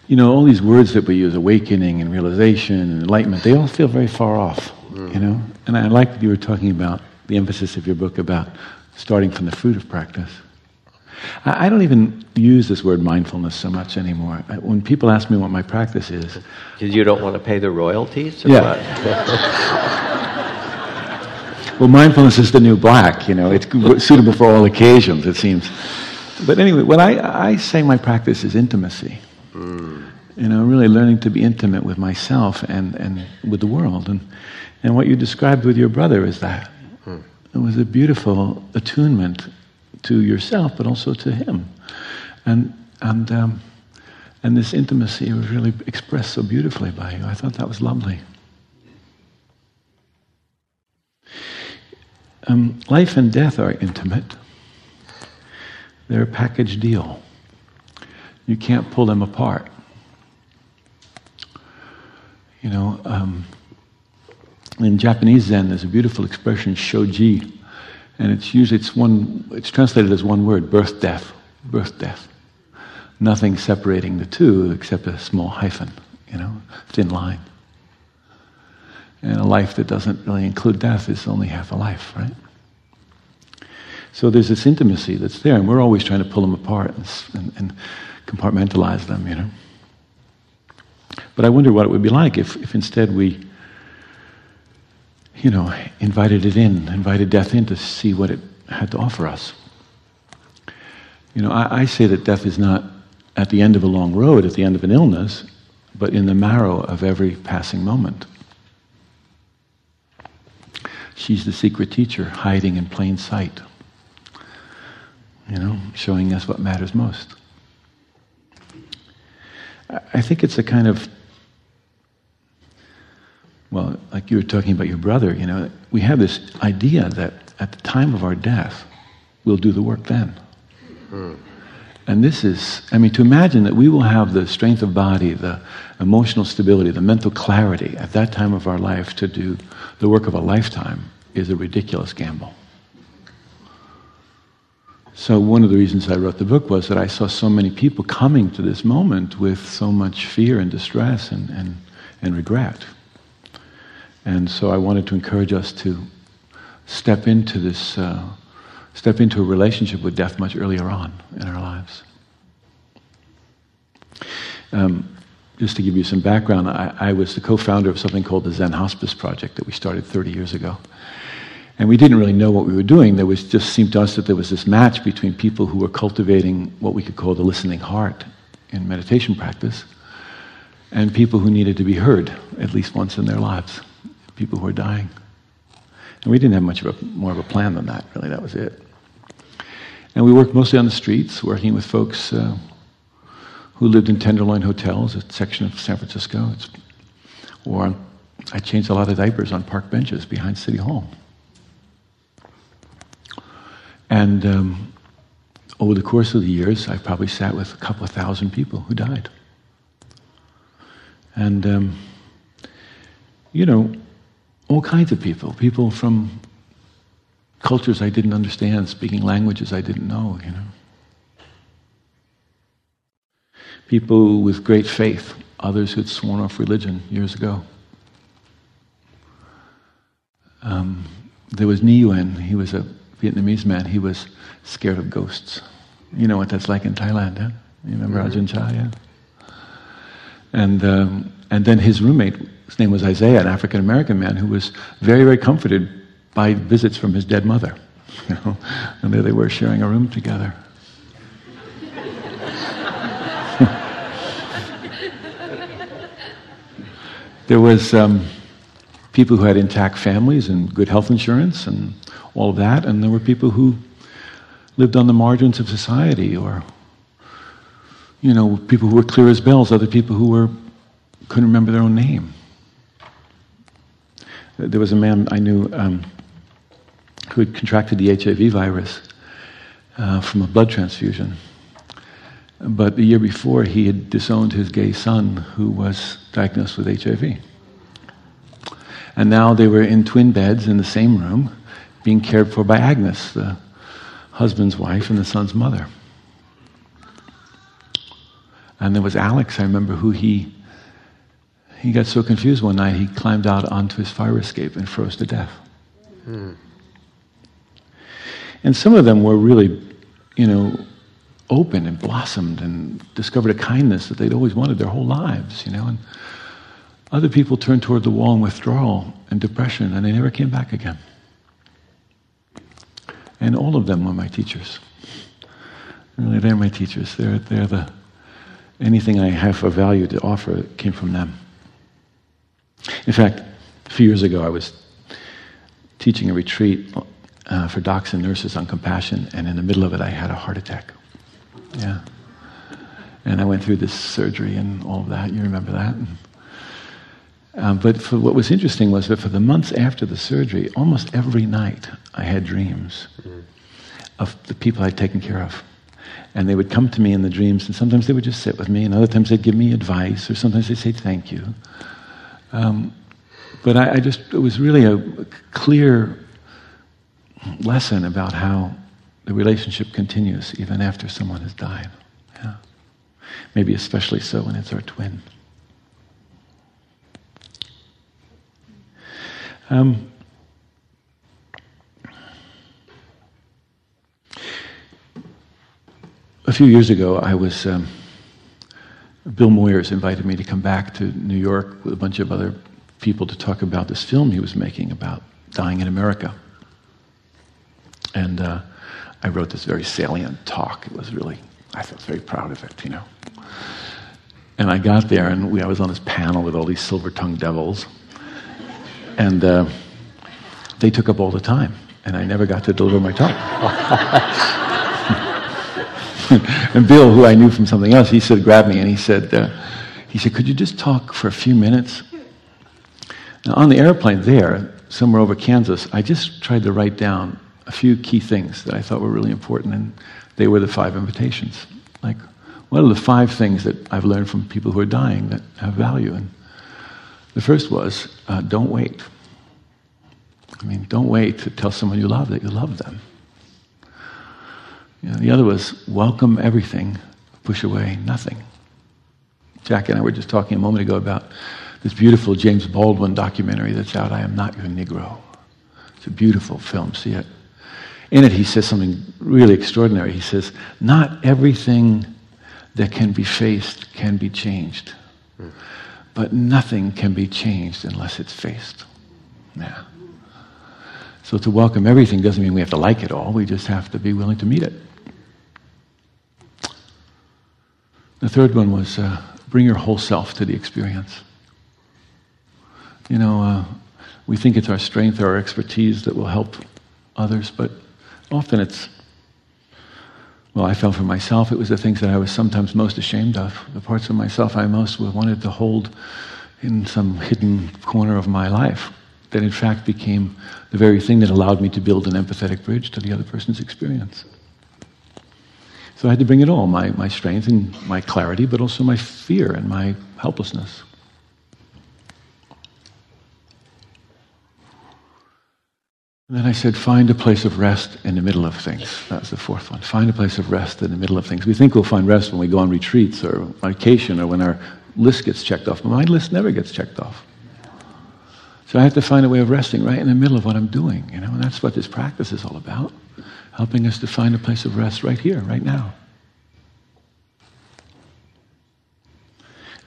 you know, all these words that we use, awakening and realization and enlightenment. They all feel very far off, mm. you know. And I like that you were talking about the emphasis of your book about starting from the fruit of practice. I, don't even use this word mindfulness so much anymore. when people ask me what my practice is, because you don't want to pay the royalties. yeah. well, mindfulness is the new black. You know, it's suitable for all occasions. It seems. But anyway, what I, I say my practice is intimacy. Mm. You know, really learning to be intimate with myself and, and with the world. And, and what you described with your brother is that. It was a beautiful attunement to yourself, but also to him. And, and, um, and this intimacy was really expressed so beautifully by you. I thought that was lovely. Um, life and death are intimate. They're a package deal. You can't pull them apart. You know, um, in Japanese Zen, there's a beautiful expression, shoji, and it's usually it's one. It's translated as one word: birth, death, birth, death. Nothing separating the two except a small hyphen, you know, thin line. And a life that doesn't really include death is only half a life, right? So there's this intimacy that's there, and we're always trying to pull them apart and, and, and compartmentalize them, you know. But I wonder what it would be like if, if instead we you know, invited it in, invited death in to see what it had to offer us. You know, I, I, say that death is not at the end of a long road, at the end of an illness, but in the marrow of every passing moment. She's the secret teacher hiding in plain sight. you know, showing us what matters most. I think it's a kind of, well, like you were talking about your brother, you know, we have this idea that at the time of our death, we'll do the work then. Mm. And this is, I mean, to imagine that we will have the strength of body, the emotional stability, the mental clarity at that time of our life to do the work of a lifetime is a ridiculous gamble. So, one of the reasons I wrote the book was that I saw so many people coming to this moment with so much fear and distress and, and, and regret. And so, I wanted to encourage us to step into this, uh, step into a relationship with death much earlier on in our lives. Um, just to give you some background, I, I was the co founder of something called the Zen Hospice Project that we started 30 years ago. And we didn't really know what we were doing. There was just seemed to us that there was this match between people who were cultivating what we could call the listening heart in meditation practice and people who needed to be heard at least once in their lives, people who are dying. And we didn't have much of a, more of a plan than that, really. That was it. And we worked mostly on the streets, working with folks uh, who lived in Tenderloin hotels, a section of San Francisco. It's, or I changed a lot of diapers on park benches behind City Hall. And um, over the course of the years, I probably sat with a couple of thousand people who died. And, um, you know, all kinds of people, people from cultures I didn't understand, speaking languages I didn't know, you know. People with great faith, others who'd sworn off religion years ago. Um, there was Nguyen, he was a Vietnamese man, he was scared of ghosts. You know what that's like in Thailand, huh? You remember mm-hmm. Ajahn Chah, yeah? And, um, and then his roommate, his name was Isaiah, an African American man who was very, very comforted by visits from his dead mother. You know? And there they were sharing a room together. there was um, people who had intact families and good health insurance and all of that. And there were people who lived on the margins of society, or you know, people who were clear as bells, other people who were couldn't remember their own name. There was a man I knew um, who had contracted the HIV virus uh, from a blood transfusion. But the year before, he had disowned his gay son, who was diagnosed with HIV. And now they were in twin beds in the same room, being cared for by Agnes, the husband's wife and the son's mother. And there was Alex, I remember, who he he got so confused one night he climbed out onto his fire escape and froze to death. Hmm. And some of them were really, you know, open and blossomed and discovered a kindness that they'd always wanted their whole lives, you know. And other people turned toward the wall in withdrawal and depression, and they never came back again. And all of them were my teachers. Really, they're my teachers. They're, they're the, anything I have of value to offer came from them. In fact, a few years ago, I was teaching a retreat uh, for docs and nurses on compassion, and in the middle of it, I had a heart attack. Yeah. And I went through this surgery and all of that. You remember that? And, um, but for, what was interesting was that for the months after the surgery, almost every night I had dreams mm. of the people I'd taken care of. And they would come to me in the dreams, and sometimes they would just sit with me, and other times they'd give me advice, or sometimes they'd say thank you. Um, but I, I, just, it was really a clear lesson about how the relationship continues even after someone has died. Yeah. Maybe especially so when it's our twin. Um, a few years ago, I was. Um, Bill Moyers invited me to come back to New York with a bunch of other people to talk about this film he was making about dying in America. And uh, I wrote this very salient talk. It was really, I felt very proud of it, you know. And I got there, and we, I was on this panel with all these silver tongued devils. And uh, they took up all the time, and I never got to deliver my talk. and Bill, who I knew from something else, he said, grabbed me and he said, uh, he said, could you just talk for a few minutes? Now, on the airplane there, somewhere over Kansas, I just tried to write down a few key things that I thought were really important, and they were the five invitations. Like, what are the five things that I've learned from people who are dying that have value? And the first was, uh, don't wait. I mean, don't wait to tell someone you love that you love them. The other was, welcome everything, push away nothing. Jack and I were just talking a moment ago about this beautiful James Baldwin documentary that's out, I Am Not Your Negro. It's a beautiful film, see it. In it, he says something really extraordinary. He says, Not everything that can be faced can be changed, but nothing can be changed unless it's faced. Yeah. So to welcome everything doesn't mean we have to like it all, we just have to be willing to meet it. The third one was uh, bring your whole self to the experience. You know, uh, we think it's our strength or our expertise that will help others, but often it's, well, I felt for myself, it was the things that I was sometimes most ashamed of, the parts of myself I most wanted to hold in some hidden corner of my life, that in fact became the very thing that allowed me to build an empathetic bridge to the other person's experience. So I had to bring it all my, my strength and my clarity, but also my fear and my helplessness. And then I said, find a place of rest in the middle of things. That was the fourth one. Find a place of rest in the middle of things. We think we'll find rest when we go on retreats or vacation or when our list gets checked off. But my list never gets checked off. So I have to find a way of resting right in the middle of what I'm doing, you know, and that's what this practice is all about. Helping us to find a place of rest right here, right now.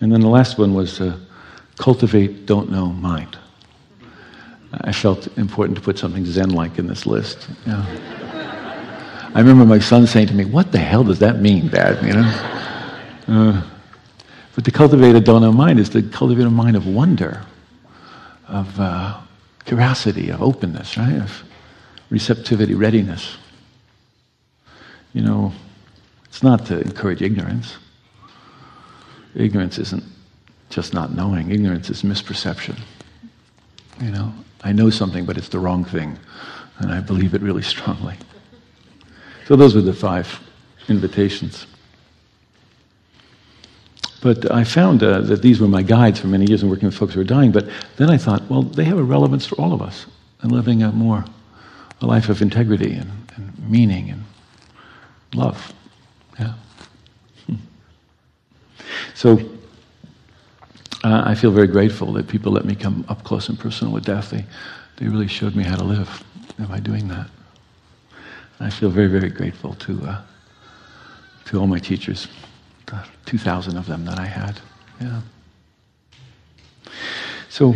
And then the last one was uh, cultivate, don't know, mind. I felt important to put something Zen like in this list. I remember my son saying to me, What the hell does that mean, Dad? You know? Uh, but to cultivate a don't know mind is to cultivate a mind of wonder, of uh, curiosity, of openness, right? Of receptivity, readiness. You know, it's not to encourage ignorance. Ignorance isn't just not knowing, ignorance is misperception. You know, I know something, but it's the wrong thing. And I believe it really strongly. So those were the five invitations. But I found uh, that these were my guides for many years in working with folks who are dying. But then I thought, well, they have a relevance for all of us and living a more a life of integrity and, and meaning and love. Yeah. Hmm. So uh, I feel very grateful that people let me come up close and personal with death. They, they really showed me how to live by doing that. I feel very, very grateful to, uh, to all my teachers, the 2,000 of them that I had. Yeah. So,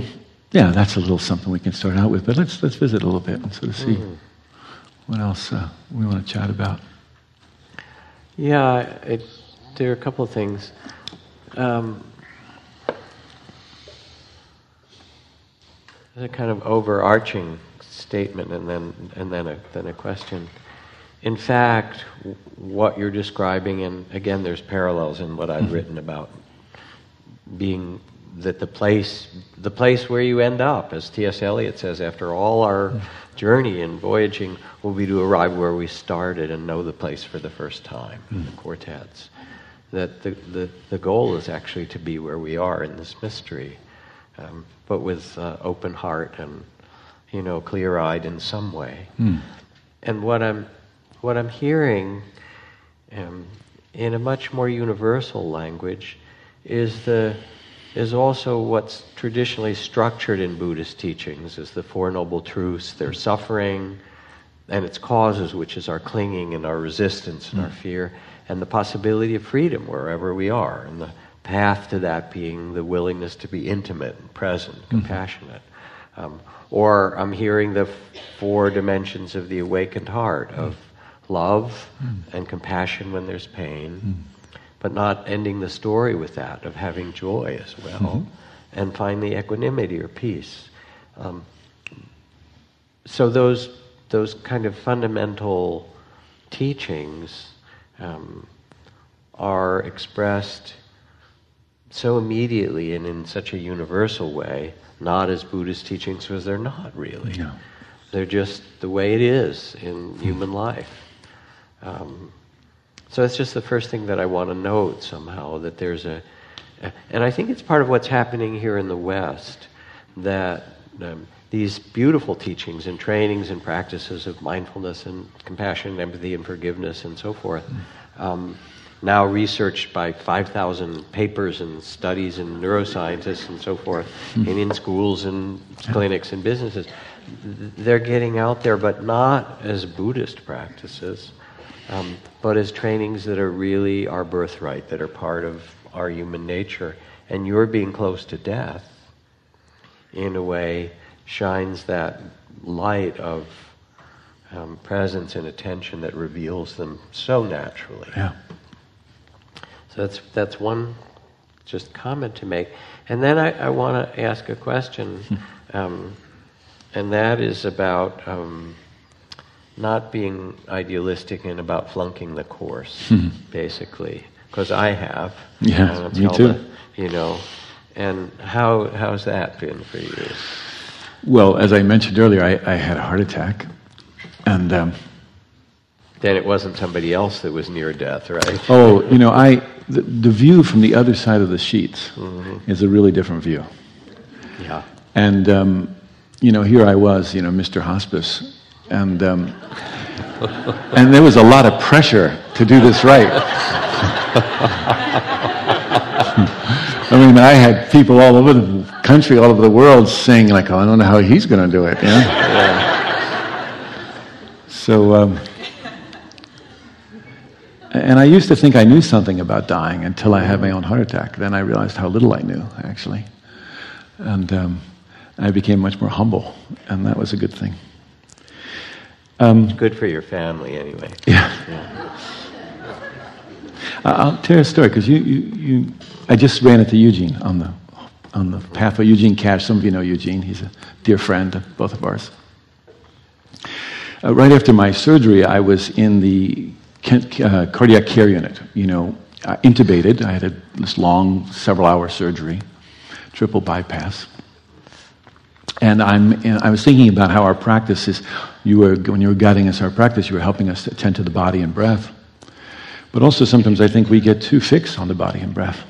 yeah, that's a little something we can start out with. But let's, let's visit a little bit and sort of see mm. what else uh, we want to chat about. Yeah, it, there are a couple of things. Um, a kind of overarching statement and then and then a then a question. In fact, what you're describing, and again, there's parallels in what I've mm-hmm. written about being that the place the place where you end up, as T.S. Eliot says, after all our journey and voyaging, will be to arrive where we started and know the place for the first time. Mm. The quartets. That the, the the goal is actually to be where we are in this mystery um, but with uh, open heart and you know clear-eyed in some way. Mm. And what I'm what I'm hearing um, in a much more universal language is the is also what's traditionally structured in Buddhist teachings is the Four Noble Truths, their suffering and its causes, which is our clinging and our resistance and mm. our fear, and the possibility of freedom wherever we are, and the path to that being the willingness to be intimate and present, mm-hmm. compassionate. Um, or I'm hearing the four dimensions of the awakened heart of love mm. and compassion when there's pain, mm. But not ending the story with that, of having joy as well, mm-hmm. and finally equanimity or peace. Um, so those those kind of fundamental teachings um, are expressed so immediately and in such a universal way, not as Buddhist teachings, because they're not really. No. They're just the way it is in human life. Um, so it's just the first thing that I want to note somehow that there's a, a and I think it's part of what's happening here in the West that um, these beautiful teachings and trainings and practices of mindfulness and compassion and empathy and forgiveness and so forth. Um, now researched by 5,000 papers and studies and neuroscientists and so forth, and in schools and clinics and businesses. They're getting out there, but not as Buddhist practices, um, but as trainings that are really our birthright, that are part of our human nature. And your being close to death, in a way, shines that light of um, presence and attention that reveals them so naturally. Yeah. So that's that's one just comment to make, and then I, I want to ask a question, um, and that is about um, not being idealistic and about flunking the course, basically, because I have. Yeah, me too. the- you know, and how how's that been for you? Well, as I mentioned earlier, I, I had a heart attack, and um, Then it wasn't somebody else that was near death, right? oh, you know, I the, the view from the other side of the sheets is a really different view. Yeah. And um, you know, here I was, you know, Mr. Hospice, and um, and there was a lot of pressure to do this right. I mean, I had people all over the country, all over the world, saying like, "Oh, I don't know how he's going to do it." Know? So, um, and I used to think I knew something about dying until I had my own heart attack. Then I realized how little I knew, actually. And um, I became much more humble, and that was a good thing. Good for your family, anyway. Yeah. I- I'll tell you a story because you, you, you, I just ran into Eugene on the, on the pathway. Eugene Cash, some of you know Eugene. He's a dear friend of both of ours. Uh, right after my surgery, I was in the uh, cardiac care unit. You know, uh, intubated. I had a, this long, several-hour surgery, triple bypass. And I'm, and I was thinking about how our practice is. You were when you were guiding us our practice, you were helping us attend to the body and breath. But also sometimes I think we get too fixed on the body and breath,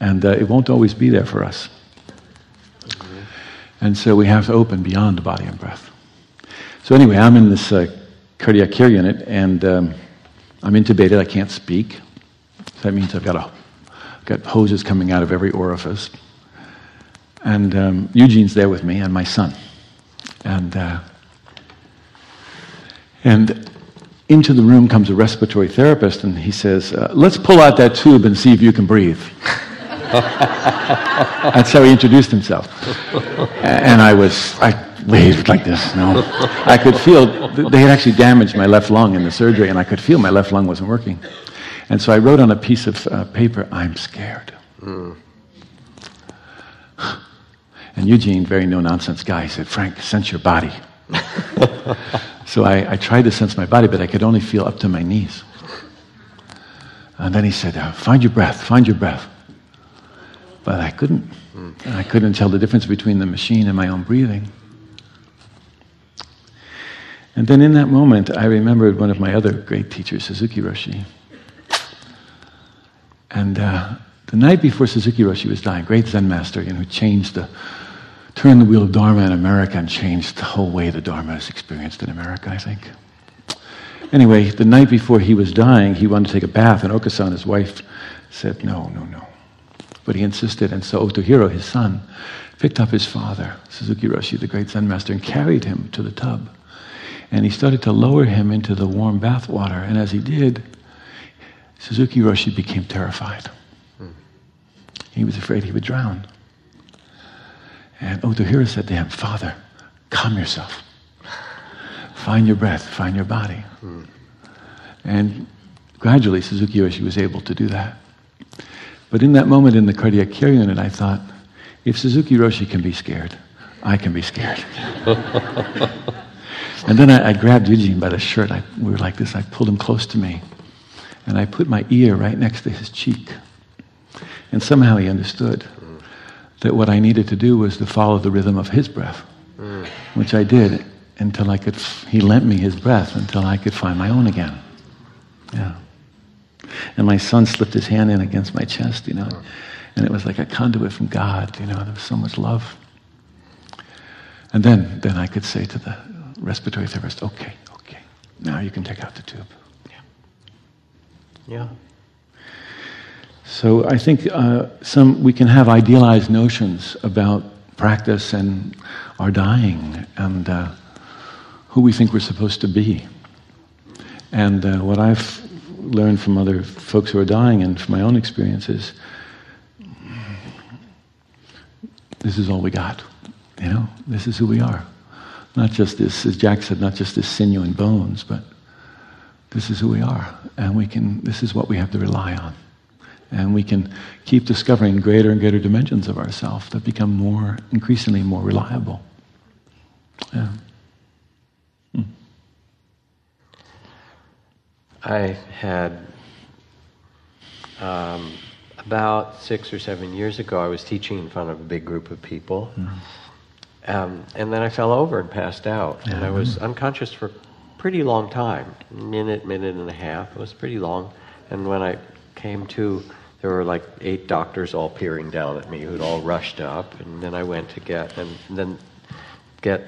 and uh, it won't always be there for us. And so we have to open beyond the body and breath. So anyway, I'm in this uh, cardiac care unit, and um, I'm intubated. I can't speak. So that means I've got a, got hoses coming out of every orifice. And um, Eugene's there with me, and my son. And uh, and into the room comes a respiratory therapist, and he says, uh, "Let's pull out that tube and see if you can breathe." That's how he introduced himself. And I was, I waved like this. No, I could feel they had actually damaged my left lung in the surgery, and I could feel my left lung wasn't working. And so I wrote on a piece of uh, paper, "I'm scared." And Eugene, very no nonsense guy, said, Frank, sense your body. so I, I tried to sense my body, but I could only feel up to my knees. And then he said, uh, Find your breath, find your breath. But I couldn't. And I couldn't tell the difference between the machine and my own breathing. And then in that moment, I remembered one of my other great teachers, Suzuki Roshi. And uh, the night before Suzuki Roshi was dying, great Zen master, you know, who changed the, turned the wheel of Dharma in America and changed the whole way the Dharma is experienced in America, I think. Anyway, the night before he was dying, he wanted to take a bath, and Okasan, his wife, said, no, no, no. But he insisted, and so Otohiro, his son, picked up his father, Suzuki Roshi, the great Zen master, and carried him to the tub. And he started to lower him into the warm bath water, and as he did, Suzuki Roshi became terrified. Hmm. He was afraid he would drown. And oh, Otohiro said to him, Father, calm yourself. Find your breath, find your body. And gradually, Suzuki Roshi was able to do that. But in that moment in the cardiac care unit, I thought, if Suzuki Roshi can be scared, I can be scared. and then I, I grabbed Eugene by the shirt. I, we were like this. I pulled him close to me. And I put my ear right next to his cheek. And somehow he understood that what I needed to do was to follow the rhythm of his breath, mm. which I did until I could, f- he lent me his breath until I could find my own again. Yeah. And my son slipped his hand in against my chest, you know, and it was like a conduit from God, you know, there was so much love. And then, then I could say to the respiratory therapist, okay, okay, now you can take out the tube. Yeah. Yeah. So I think uh, some we can have idealized notions about practice and our dying and uh, who we think we're supposed to be. And uh, what I've learned from other folks who are dying and from my own experiences, this is all we got. You know, this is who we are. Not just this, as Jack said, not just this sinew and bones, but this is who we are. And we can, this is what we have to rely on. And we can keep discovering greater and greater dimensions of ourselves that become more, increasingly more reliable. Yeah. Hmm. I had um, about six or seven years ago, I was teaching in front of a big group of people. Mm-hmm. Um, and then I fell over and passed out. Yeah, and I was unconscious for a pretty long time minute, minute and a half. It was pretty long. And when I came to, there were like eight doctors all peering down at me who'd all rushed up. And then I went to get, and then get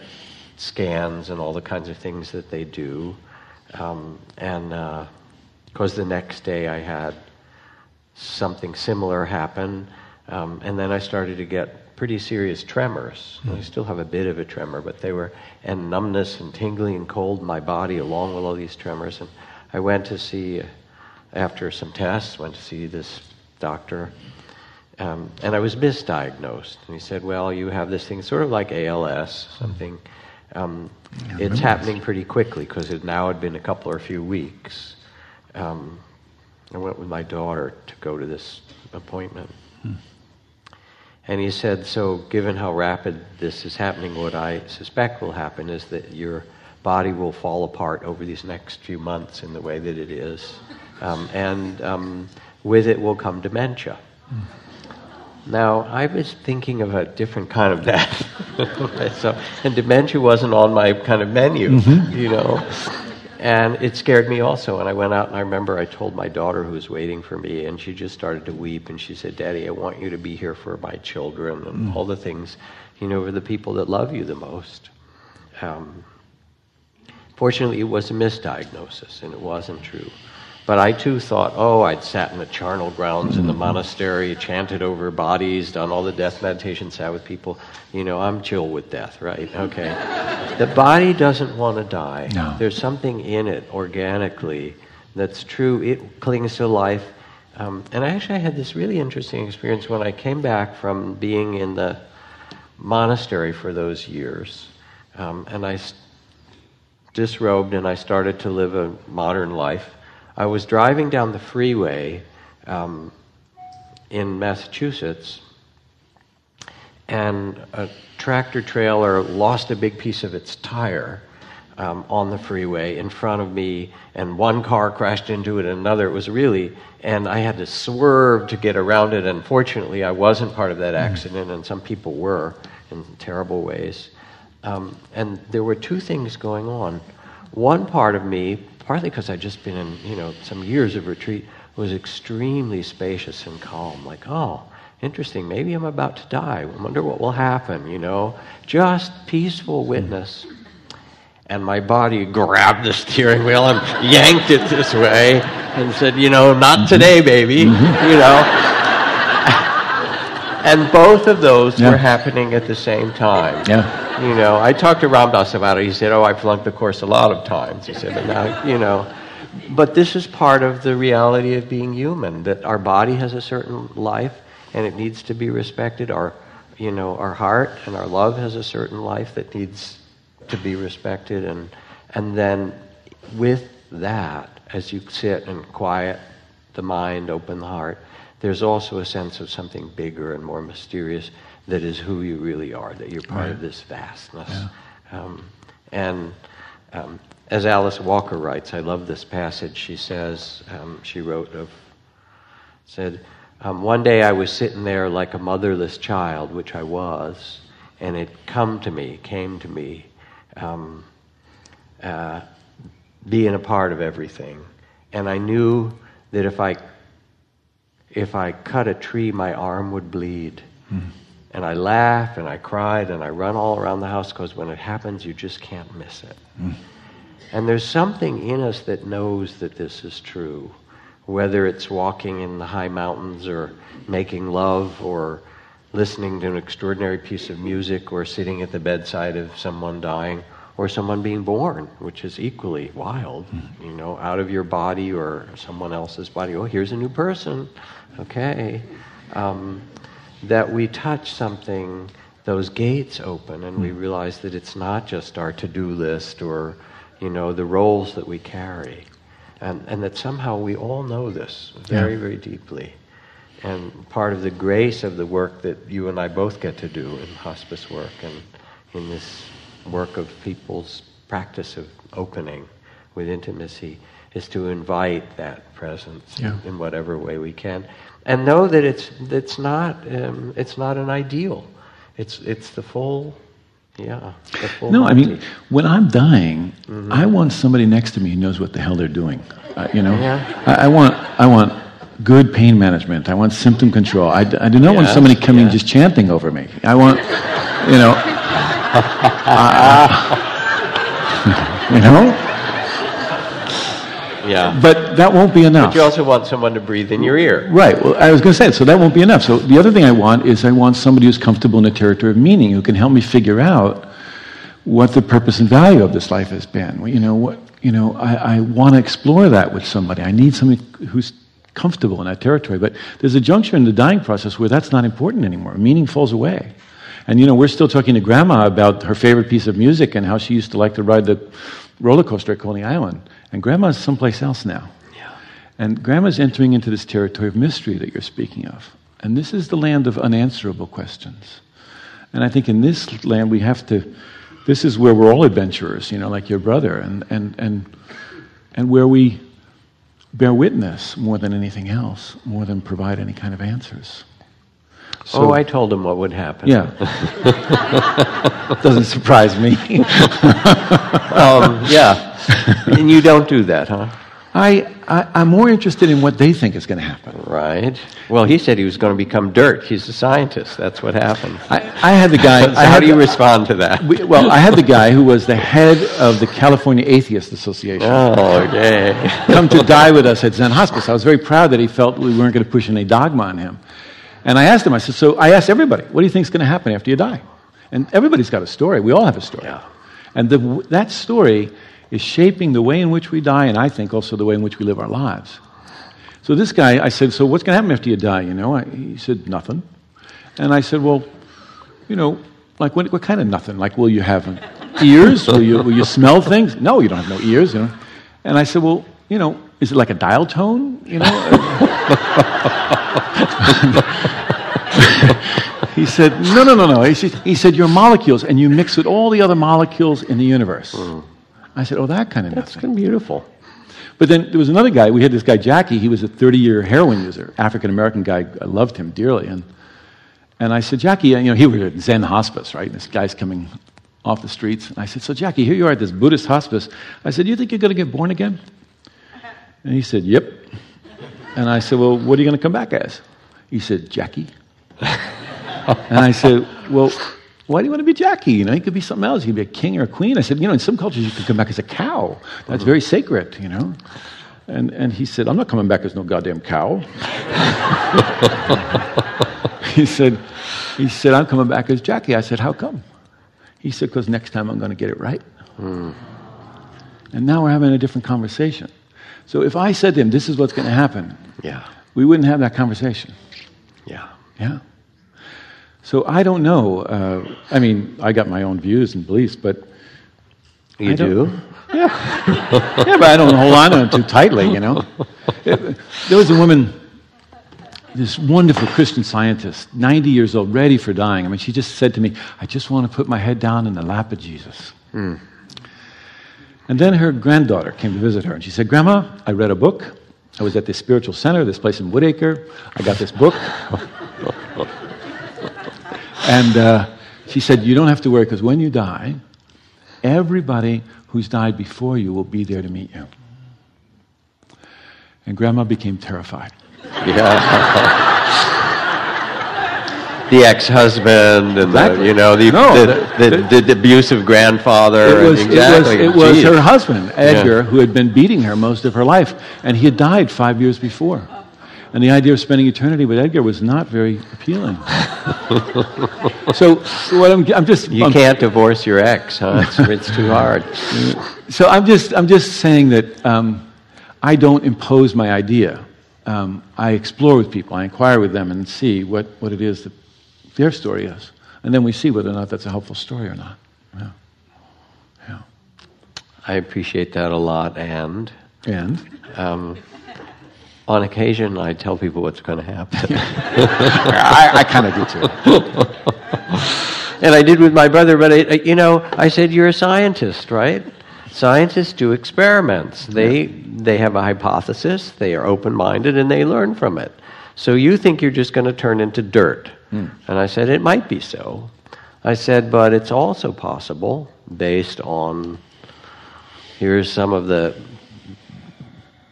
scans and all the kinds of things that they do. Um, and because uh, the next day I had something similar happen. Um, and then I started to get pretty serious tremors. Mm. I still have a bit of a tremor, but they were, and numbness and tingling and cold in my body along with all these tremors. And I went to see, after some tests, went to see this doctor. Um, and I was misdiagnosed. And he said, Well, you have this thing, sort of like ALS, something. Um, yeah, it's happening pretty quickly because it now had been a couple or a few weeks. Um, I went with my daughter to go to this appointment. Hmm. And he said, So, given how rapid this is happening, what I suspect will happen is that your body will fall apart over these next few months in the way that it is. Um, and um, with it will come dementia. Hmm. Now, I was thinking of a different kind of death. so, and dementia wasn't on my kind of menu, mm-hmm. you know. And it scared me also. And I went out and I remember I told my daughter who was waiting for me, and she just started to weep. And she said, Daddy, I want you to be here for my children and mm. all the things, you know, for the people that love you the most. Um, fortunately, it was a misdiagnosis, and it wasn't true. But I too thought, oh, I'd sat in the charnel grounds in the mm-hmm. monastery, chanted over bodies, done all the death meditation, sat with people. You know, I'm chill with death, right? Okay. the body doesn't want to die. No. There's something in it organically that's true. It clings to life. Um, and I had this really interesting experience when I came back from being in the monastery for those years. Um, and I disrobed and I started to live a modern life. I was driving down the freeway um, in Massachusetts, and a tractor trailer lost a big piece of its tire um, on the freeway in front of me, and one car crashed into it, and another. It was really, and I had to swerve to get around it. And fortunately, I wasn't part of that mm-hmm. accident, and some people were in terrible ways. Um, and there were two things going on. One part of me partly because I'd just been in, you know, some years of retreat, was extremely spacious and calm. Like, oh, interesting, maybe I'm about to die. I wonder what will happen, you know? Just peaceful witness. And my body grabbed the steering wheel and yanked it this way and said, you know, not mm-hmm. today, baby, mm-hmm. you know? and both of those yeah. were happening at the same time. Yeah. You know, I talked to Ram Dass about it. He said, "Oh, I flunked the course a lot of times." He said, "But now, you know." But this is part of the reality of being human. That our body has a certain life, and it needs to be respected. Our, you know, our heart and our love has a certain life that needs to be respected, and and then with that, as you sit and quiet the mind, open the heart, there's also a sense of something bigger and more mysterious that is who you really are, that you're part right. of this vastness. Yeah. Um, and, um, as Alice Walker writes, I love this passage. She says, um, she wrote of, said, um, one day I was sitting there like a motherless child, which I was, and it come to me, came to me, um, uh, being a part of everything, and I knew that if I if I cut a tree, my arm would bleed. Mm. And I laugh and I cried and I run all around the house because when it happens, you just can't miss it. Mm. And there's something in us that knows that this is true, whether it's walking in the high mountains or making love or listening to an extraordinary piece of music or sitting at the bedside of someone dying or someone being born, which is equally wild, mm. you know, out of your body or someone else's body. Oh, here's a new person. Okay. Um, that we touch something, those gates open, and we hmm. realize that it's not just our to do list or, you know, the roles that we carry. And, and that somehow we all know this very, yeah. very deeply. And part of the grace of the work that you and I both get to do in hospice work and in this work of people's practice of opening with intimacy is to invite that presence yeah. in, in, whatever way we can, and know that it's it's not um, it's not an ideal. It's it's the full. Yeah. The full no, I mean, when I'm dying, mm-hmm. I want somebody next to me who knows what the hell they're doing. Uh, you know, yeah. I, I, want I want good pain management. I want symptom control. I, I do not yes, want somebody coming yes. just chanting over me. I want, you know, uh, you know. Yeah. But that won't be enough. But you also want someone to breathe in your ear. Right. Well, I was going to say, so that won't be enough. So the other thing I want is I want somebody who's comfortable in the territory of meaning, who can help me figure out what the purpose and value of this life has been. You know, what, you know I, I want to explore that with somebody. I need somebody who's comfortable in that territory. But there's a juncture in the dying process where that's not important anymore. Meaning falls away. And you know, we're still talking to grandma about her favorite piece of music and how she used to like to ride the roller coaster at Coney Island. And grandma's someplace else now. Yeah. And grandma's entering into this territory of mystery that you're speaking of. And this is the land of unanswerable questions. And I think in this land we have to, this is where we're all adventurers, you know, like your brother, and, and, and, and where we bear witness more than anything else, more than provide any kind of answers. So, oh, I told him what would happen. Yeah. Doesn't surprise me. um, yeah. and you don't do that, huh? I, I, am more interested in what they think is going to happen. Right. Well, he said he was going to become dirt. He's a scientist. That's what happened. I, I had the guy. so how do you the, respond to that? We, well, I had the guy who was the head of the California Atheist Association. Oh, okay. come to die with us at Zen Hospice. I was very proud that he felt we weren't going to push any dogma on him. And I asked him, I said, so I asked everybody, what do you think is going to happen after you die? And everybody's got a story. We all have a story. Yeah. And the, that story is shaping the way in which we die, and I think also the way in which we live our lives. So this guy, I said, so what's going to happen after you die? You know, I, he said, nothing. And I said, well, you know, like what, what kind of nothing? Like, will you have ears? will, you, will you smell things? No, you don't have no ears. You know. And I said, well, you know, is it like a dial tone? You know. he said, no, no, no, no. He said, he said, you're molecules, and you mix with all the other molecules in the universe. Mm. I said, oh, that kind of That's kind of beautiful. But then there was another guy. We had this guy, Jackie. He was a 30 year heroin user, African American guy. I loved him dearly. And, and I said, Jackie, you know, he was at Zen hospice, right? And This guy's coming off the streets. And I said, So, Jackie, here you are at this Buddhist hospice. I said, You think you're going to get born again? And he said, Yep. And I said, Well, what are you going to come back as? He said, Jackie. and I said, Well, why do you want to be Jackie? You know, you could be something else. You could be a king or a queen. I said, you know, in some cultures you could come back as a cow. That's very sacred, you know. And, and he said, I'm not coming back as no goddamn cow. he said, he said, I'm coming back as Jackie. I said, how come? He said, because next time I'm going to get it right. Mm. And now we're having a different conversation. So if I said to him, this is what's going to happen, yeah, we wouldn't have that conversation. Yeah. Yeah. So I don't know. Uh, I mean, I got my own views and beliefs, but you do. Yeah, yeah, but I don't hold on to them too tightly. You know, it, there was a woman, this wonderful Christian scientist, 90 years old, ready for dying. I mean, she just said to me, "I just want to put my head down in the lap of Jesus." Mm. And then her granddaughter came to visit her, and she said, Grandma, I read a book. I was at this spiritual center, this place in Woodacre. I got this book. And uh, she said, You don't have to worry, because when you die, everybody who's died before you will be there to meet you. And Grandma became terrified. Yeah. the ex-husband and Exactly. the, you know the, No, the, the- the, the, abusive grandfather It was, exactly it was, it was her husband, Edgar, who had been beating her most of her life, and he had died five years before. And the idea of spending eternity with Edgar was not very appealing. so, what I'm, I'm just you I'm- can't divorce your ex huh it's, it's too hard So I'm just, I'm just saying that um, I don't impose my idea. Um, I explore with people, I inquire with them and see what, what it is that their story is. And then we see whether or not that's a helpful story or not. Yeah. Yeah. I appreciate that a lot and And um, on occasion I tell people what's going to happen I, I kind of do too. and I did with my brother. But I, you know, I said, "You're a scientist, right? Scientists do experiments. They they have a hypothesis. They are open minded, and they learn from it. So you think you're just going to turn into dirt?" Hmm. And I said, "It might be so." I said, "But it's also possible, based on here's some of the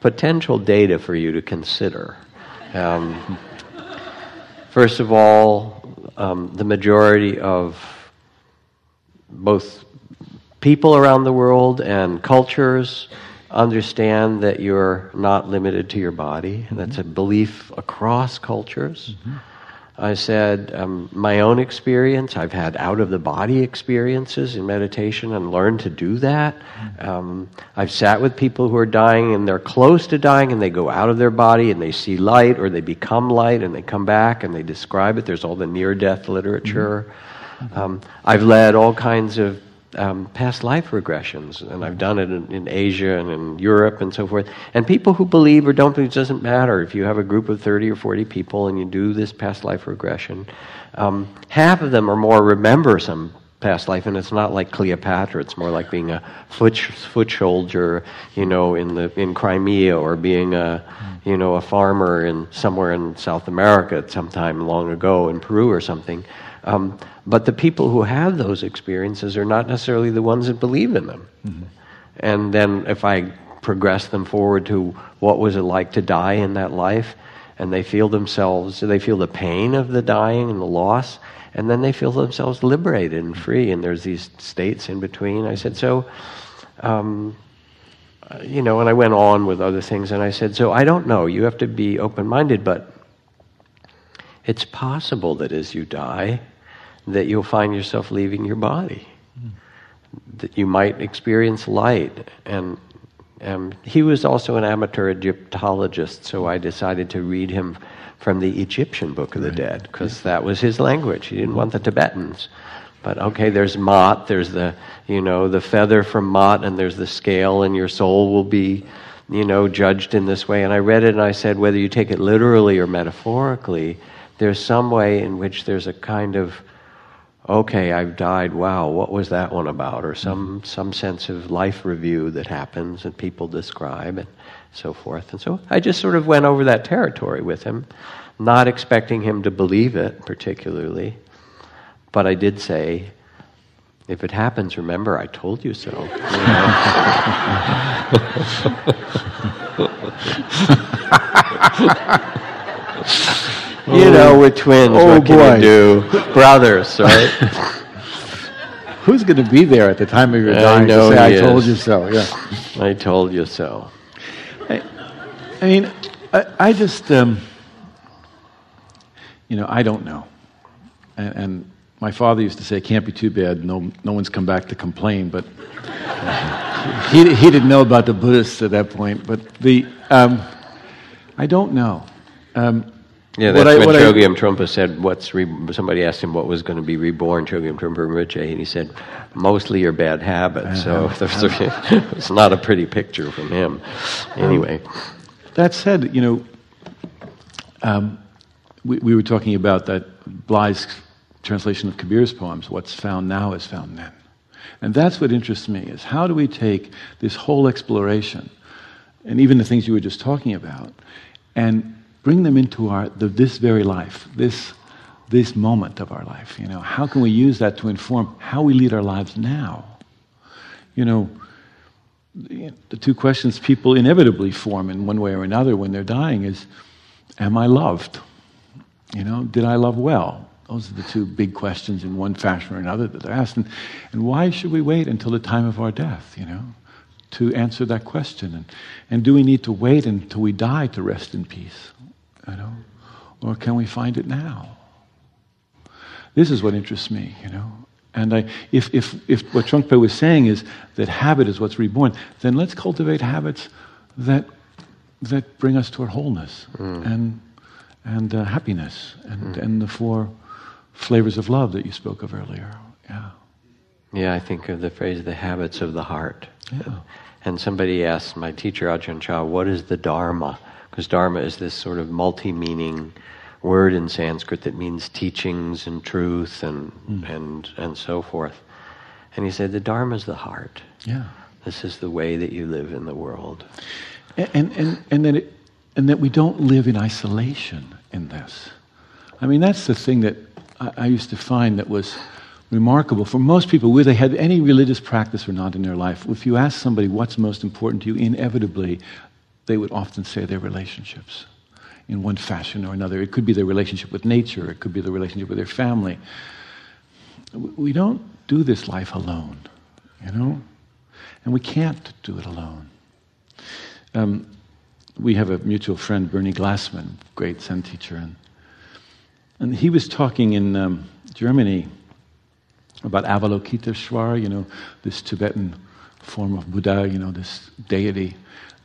potential data for you to consider." Um, First of all, um, the majority of both people around the world and cultures understand that you're not limited to your body. And that's a belief across cultures. I said, um, my own experience, I've had out of the body experiences in meditation and learned to do that. Um, I've sat with people who are dying and they're close to dying and they go out of their body and they see light or they become light and they come back and they describe it. There's all the near death literature. Um, I've led all kinds of um, past life regressions, and I've done it in, in Asia and in Europe and so forth. And people who believe or don't believe, it doesn't matter. If you have a group of 30 or 40 people and you do this past life regression, um, half of them or more remember some past life, and it's not like Cleopatra. It's more like being a foot, foot soldier, you know, in the in Crimea, or being a, you know, a farmer in somewhere in South America at some time long ago in Peru or something. Um, but the people who have those experiences are not necessarily the ones that believe in them. And then if I progress them forward to what was it like to die in that life, and they feel themselves, they feel the pain of the dying and the loss, and then they feel themselves liberated and free, and there's these states in between. I said, so, um, you know, and I went on with other things, and I said, so I don't know, you have to be open minded, but it's possible that as you die, that you'll find yourself leaving your body. That you might experience light. And um, he was also an amateur Egyptologist, so I decided to read him from the Egyptian Book of the Dead, because that was his language. He didn't want the Tibetans. But okay, there's Ma'at, there's the, you know, the feather from Ma'at, and there's the scale, and your soul will be, you know, judged in this way. And I read it and I said, whether you take it literally or metaphorically, there's some way in which there's a kind of okay, I've died. Wow, what was that one about? Or some mm-hmm. some sense of life review that happens and people describe and so forth. And so I just sort of went over that territory with him, not expecting him to believe it particularly, but I did say. If it happens, remember I told you so. You know? You know, we're twins. Oh, what can boy. you do? Brothers, right? Who's going to be there at the time of your I dying know to say, he I told you so? Yeah. I told you so. I mean, I, I just, um, you know, I don't know. And, and my father used to say, it can't be too bad. No, no one's come back to complain. But he, he didn't know about the Buddhists at that point. But the, um, I don't know. Um, Yeah, What that's I- when what I- Chogyam Trungpa said, "What's re-, somebody asked him what was going to be reborn?" Chogyam Trungpa Rinpoche, and he said, "Mostly your bad habits." So there's a- it's not a pretty picture from him. Anyway, That said, you know, um, we, we were talking about that Bly's translation of Kabir's poems. What's found now is found then. And that's what interests me is how do we take this whole exploration and even the things you were just talking about and bring them into our the, this very life, this this moment of our life. You know, how can we use that to inform how we lead our lives now? You know, the two questions people inevitably form in one way or another when they're dying is, am I loved? You know, did I love well? Those are the two big questions in one fashion or another that they're asked. And, and why should we wait until the time of our death, you know, to answer that question? And, and do we need to wait until we die to rest in peace? You know? Or can we find it now? This is what interests me, you know. And I, if, if, if what Trungpa was saying is that habit is what's reborn, then let's cultivate habits that, that bring us toward wholeness mm. and, and uh, happiness and, mm. and the four flavors of love that you spoke of earlier. Yeah. Yeah, I think of the phrase the habits of the heart. Yeah. And somebody asked my teacher, Ajahn Chah, what is the Dharma? Because Dharma is this sort of multi meaning word in Sanskrit that means teachings and truth and, mm. and, and so forth. And he said, The Dharma is the heart. Yeah. This is the way that you live in the world. And, and, and, and, that, it, and that we don't live in isolation in this. I mean, that's the thing that I, I used to find that was remarkable for most people, whether they had any religious practice or not in their life. If you ask somebody what's most important to you, inevitably they would often say their relationships in one fashion or another. It could be their relationship with nature, it could be their relationship with their family. We don't do this life alone, you know? And we can't do it alone. Um, we have a mutual friend, Bernie Glassman, great Zen teacher, and, and he was talking in um, Germany about Avalokiteshvara, you know, this Tibetan form of Buddha, you know, this deity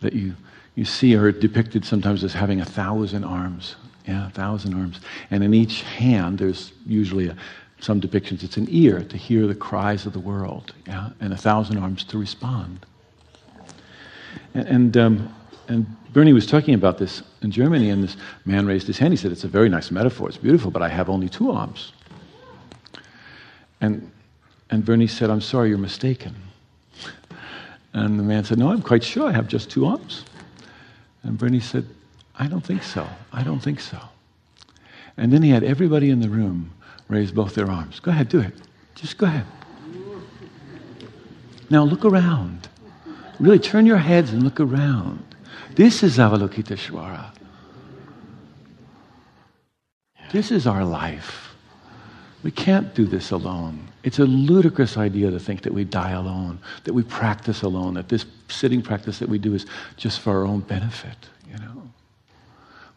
that you you see her depicted sometimes as having a thousand arms. Yeah, a thousand arms. And in each hand, there's usually a, some depictions, it's an ear to hear the cries of the world, yeah, and a thousand arms to respond. And, and, um, and Bernie was talking about this in Germany, and this man raised his hand. He said, It's a very nice metaphor, it's beautiful, but I have only two arms. And, and Bernie said, I'm sorry, you're mistaken. And the man said, No, I'm quite sure I have just two arms. And Bernie said, I don't think so. I don't think so. And then he had everybody in the room raise both their arms. Go ahead, do it. Just go ahead. Now look around. Really turn your heads and look around. This is Avalokiteshvara. This is our life. We can't do this alone. It's a ludicrous idea to think that we die alone, that we practice alone, that this sitting practice that we do is just for our own benefit, you know.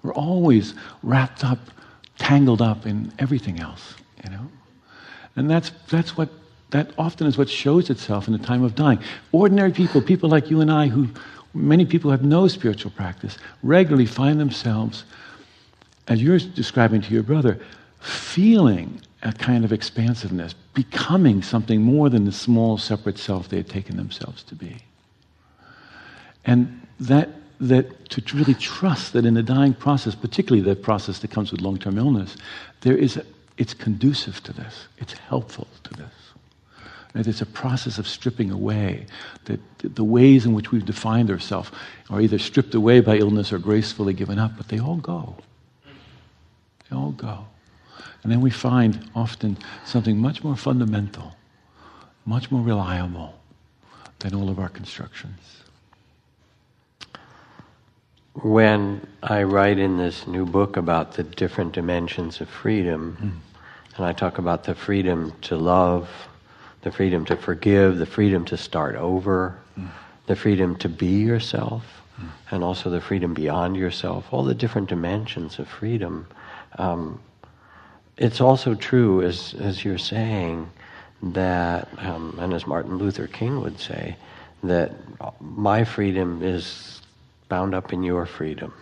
We're always wrapped up, tangled up in everything else, you know. And that's, that's what, that often is what shows itself in the time of dying. Ordinary people, people like you and I, who many people have no spiritual practice, regularly find themselves, as you're describing to your brother, feeling a kind of expansiveness, becoming something more than the small separate self they had taken themselves to be. And that, that to really trust that in the dying process, particularly the process that comes with long term illness, there is a, it's conducive to this, it's helpful to this. It's a process of stripping away, that the ways in which we've defined ourselves are either stripped away by illness or gracefully given up, but they all go. They all go. And then we find often something much more fundamental, much more reliable than all of our constructions. When I write in this new book about the different dimensions of freedom, mm. and I talk about the freedom to love, the freedom to forgive, the freedom to start over, mm. the freedom to be yourself, mm. and also the freedom beyond yourself, all the different dimensions of freedom. Um, it's also true, as, as you're saying, that, um, and as Martin Luther King would say, that my freedom is bound up in your freedom,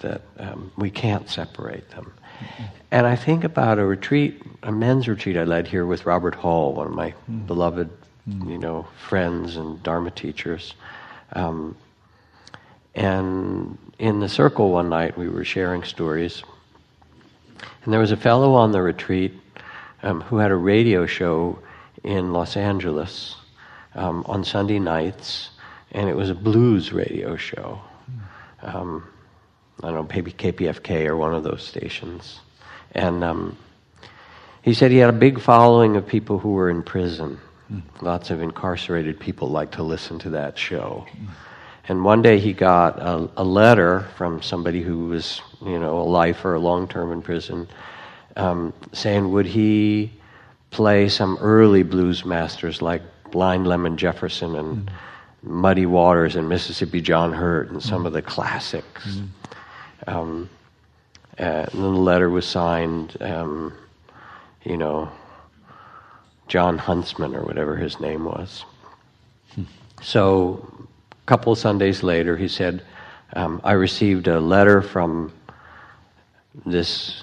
that um, we can't separate them. Mm-hmm. And I think about a retreat, a men's retreat I led here with Robert Hall, one of my mm. beloved, mm. you know, friends and Dharma teachers. Um, and in the circle one night, we were sharing stories and there was a fellow on the retreat um, who had a radio show in Los Angeles um, on Sunday nights, and it was a blues radio show. Um, I don't know, maybe KPFK or one of those stations. And um, he said he had a big following of people who were in prison. Mm. Lots of incarcerated people like to listen to that show. Mm. And one day he got a, a, letter from somebody who was, you know, a life or a long term in prison, um, saying, would he play some early blues masters like Blind Lemon Jefferson and mm. Muddy Waters and Mississippi John Hurt and some mm. of the classics. Mm. Um, uh, and then the letter was signed, um, you know, John Huntsman or whatever his name was. Hmm. So, couple Sundays later, he said, um, I received a letter from this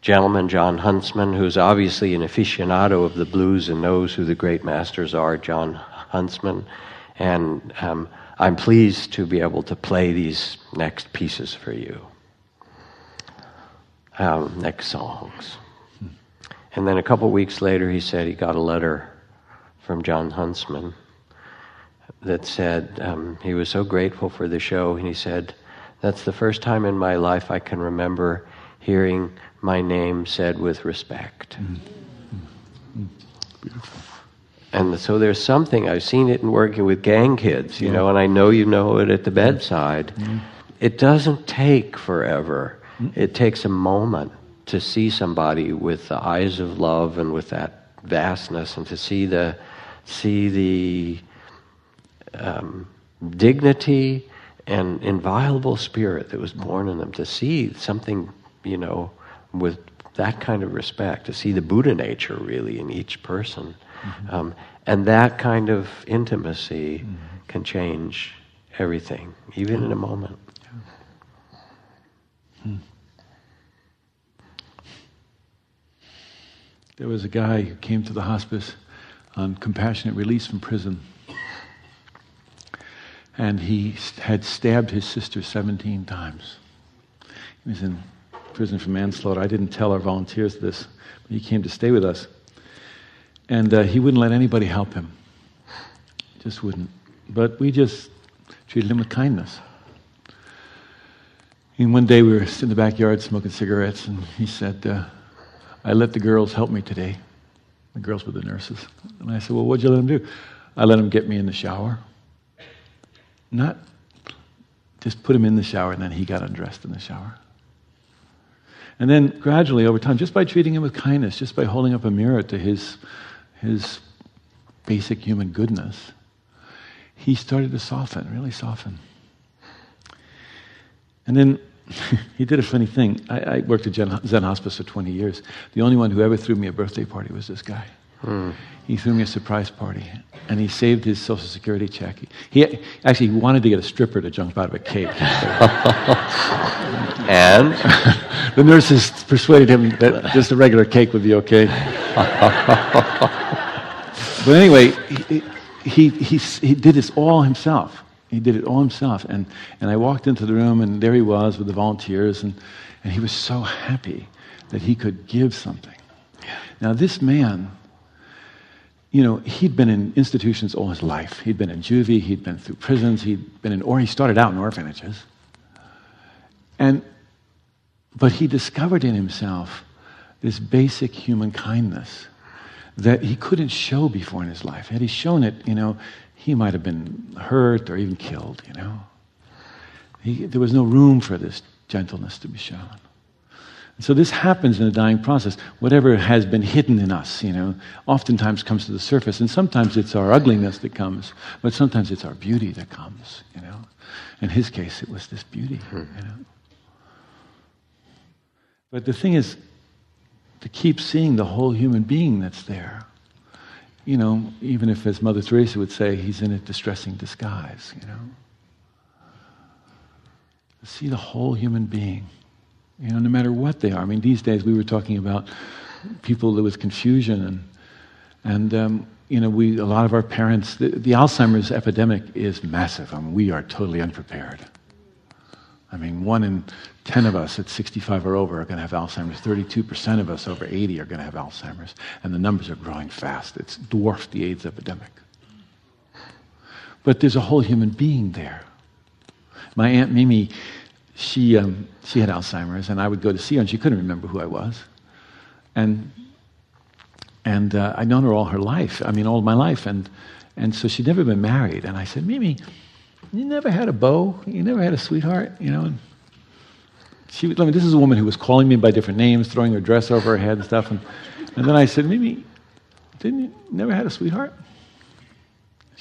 gentleman, John Huntsman, who's obviously an aficionado of the blues and knows who the great masters are, John Huntsman. And um, I'm pleased to be able to play these next pieces for you. Um, next songs. And then a couple weeks later, he said he got a letter from John Huntsman that said um, he was so grateful for the show. And he said, That's the first time in my life I can remember hearing my name said with respect. Mm-hmm. Beautiful. And so there's something, I've seen it in working with gang kids, you yeah. know, and I know you know it at the bedside. Mm-hmm. It doesn't take forever, mm-hmm. it takes a moment to see somebody with the eyes of love and with that vastness and to see the, see the um, dignity and inviolable spirit that was born in them, to see something, you know, with that kind of respect, to see the Buddha nature really in each person. Mm-hmm. Um, and that kind of intimacy mm-hmm. can change everything, even in a moment. Hmm. There was a guy who came to the hospice on compassionate release from prison. And he had stabbed his sister 17 times. He was in prison for manslaughter. I didn't tell our volunteers this, but he came to stay with us. And uh, he wouldn't let anybody help him. Just wouldn't. But we just treated him with kindness. And one day we were in the backyard smoking cigarettes, and he said, uh, I let the girls help me today. The girls were the nurses. And I said, Well, what'd you let them do? I let them get me in the shower. Not just put him in the shower, and then he got undressed in the shower. And then gradually, over time, just by treating him with kindness, just by holding up a mirror to his, his basic human goodness, he started to soften, really soften. And then he did a funny thing. I, I worked at Zen Hospice for 20 years. The only one who ever threw me a birthday party was this guy. Hmm. He threw me a surprise party, and he saved his Social Security check. He, he actually wanted to get a stripper to jump out of a cake. and the nurses persuaded him that just a regular cake would be okay. but anyway, he, he, he, he did this all himself. He did it all himself. And, and I walked into the room, and there he was with the volunteers, and, and he was so happy that he could give something. Now, this man you know, he'd been in institutions all his life. He'd been in juvie, he'd been through prisons, he'd been in, or he started out in orphanages. And, but he discovered in himself this basic human kindness that he couldn't show before in his life. Had he shown it, you know, he might have been hurt or even killed, you know. He, there was no room for this gentleness to be shown. So this happens in the dying process. Whatever has been hidden in us, you know, oftentimes comes to the surface. And sometimes it's our ugliness that comes, but sometimes it's our beauty that comes, you know. In his case, it was this beauty, you hmm. know. But the thing is to keep seeing the whole human being that's there. You know, even if, as Mother Teresa would say, he's in a distressing disguise, you know. To see the whole human being you know, no matter what they are. I mean, these days we were talking about people with confusion and, and um, you know, we, a lot of our parents, the, the, Alzheimer's epidemic is massive. I mean, we are totally unprepared. I mean, one in 10 of us at 65 or over are going to have Alzheimer's. 32% of us over 80 are going to have Alzheimer's. And the numbers are growing fast. It's dwarfed the AIDS epidemic. But there's a whole human being there. My Aunt Mimi, she, um, she had Alzheimer's, and I would go to see her, and she couldn't remember who I was. And, and uh, I'd known her all her life, I mean, all my life. And, and so she'd never been married. And I said, Mimi, you never had a beau? You never had a sweetheart? You know? And she, I mean, this is a woman who was calling me by different names, throwing her dress over her head and stuff. And, and then I said, Mimi, didn't you never had a sweetheart?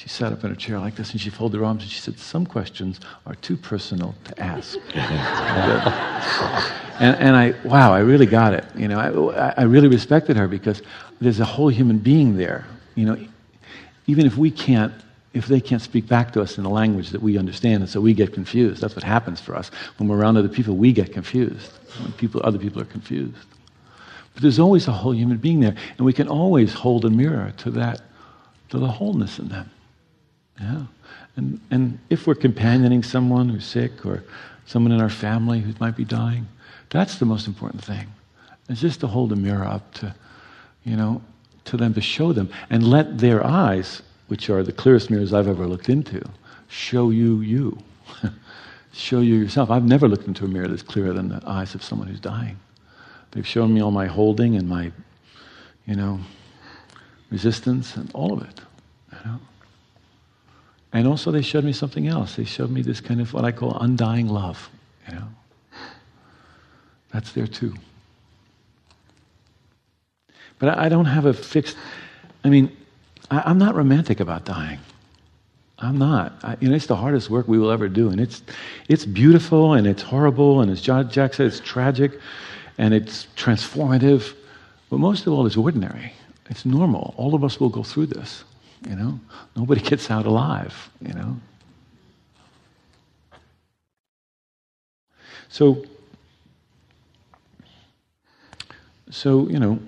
She sat up in her chair like this and she folded her arms and she said, Some questions are too personal to ask. and, and I, wow, I really got it. You know, I, I really respected her because there's a whole human being there. You know, even if we can't, if they can't speak back to us in a language that we understand, and so we get confused. That's what happens for us. When we're around other people, we get confused. When people, other people are confused. But there's always a whole human being there, and we can always hold a mirror to that, to the wholeness in them. Yeah. And, and if we're companioning someone who's sick or someone in our family who might be dying, that's the most important thing. It's just to hold a mirror up to, you know, to them to show them and let their eyes, which are the clearest mirrors I've ever looked into, show you you. show you yourself. I've never looked into a mirror that's clearer than the eyes of someone who's dying. They've shown me all my holding and my, you know, resistance and all of it. And also, they showed me something else. They showed me this kind of what I call undying love. You know, that's there too. But I, don't have a fixed. I mean, I, am not romantic about dying. I'm not. I, you know, it's the hardest work we will ever do, and it's it's beautiful and it's horrible, and as John Jack said, it's tragic, and it's transformative. But most of all, it's ordinary. It's normal. All of us will go through this. You know, nobody gets out alive, you know. So, so, you know,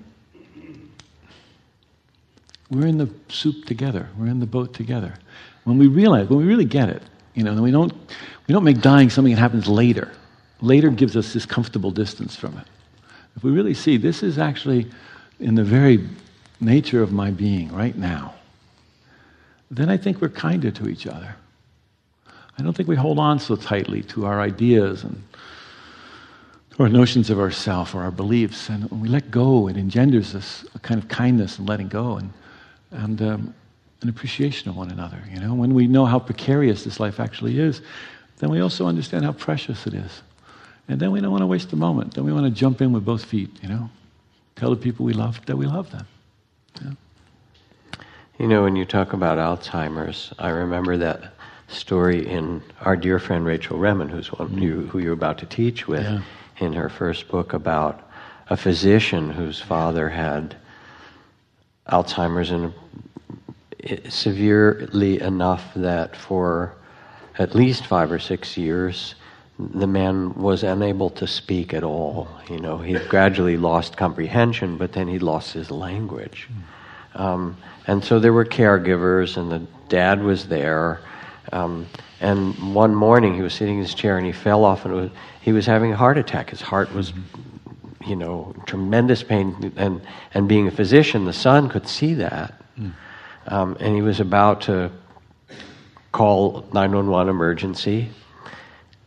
we're in the soup together. We're in the boat together. When we realize, when we really get it, you know, we don't, we don't make dying something that happens later. Later gives us this comfortable distance from it. If we really see this is actually in the very nature of my being right now, then I think we're kinder to each other. I don't think we hold on so tightly to our ideas and our notions of ourself or our beliefs. And when we let go, it engenders this kind of kindness and letting go and, and um, an appreciation of one another. You know, when we know how precarious this life actually is, then we also understand how precious it is. And then we don't want to waste a moment. Then we want to jump in with both feet, you know. Tell the people we love that we love them. You know, when you talk about Alzheimer's, I remember that story in our dear friend Rachel Remen, who's one mm. you, who you're about to teach with, yeah. in her first book about a physician whose father had Alzheimer's and severely enough that for at least five or six years the man was unable to speak at all. You know, he gradually lost comprehension, but then he lost his language. Mm. Um, and so there were caregivers, and the dad was there. Um, and one morning he was sitting in his chair and he fell off, and was, he was having a heart attack. His heart was, you know, tremendous pain. And, and being a physician, the son could see that. Mm. Um, and he was about to call 911 emergency.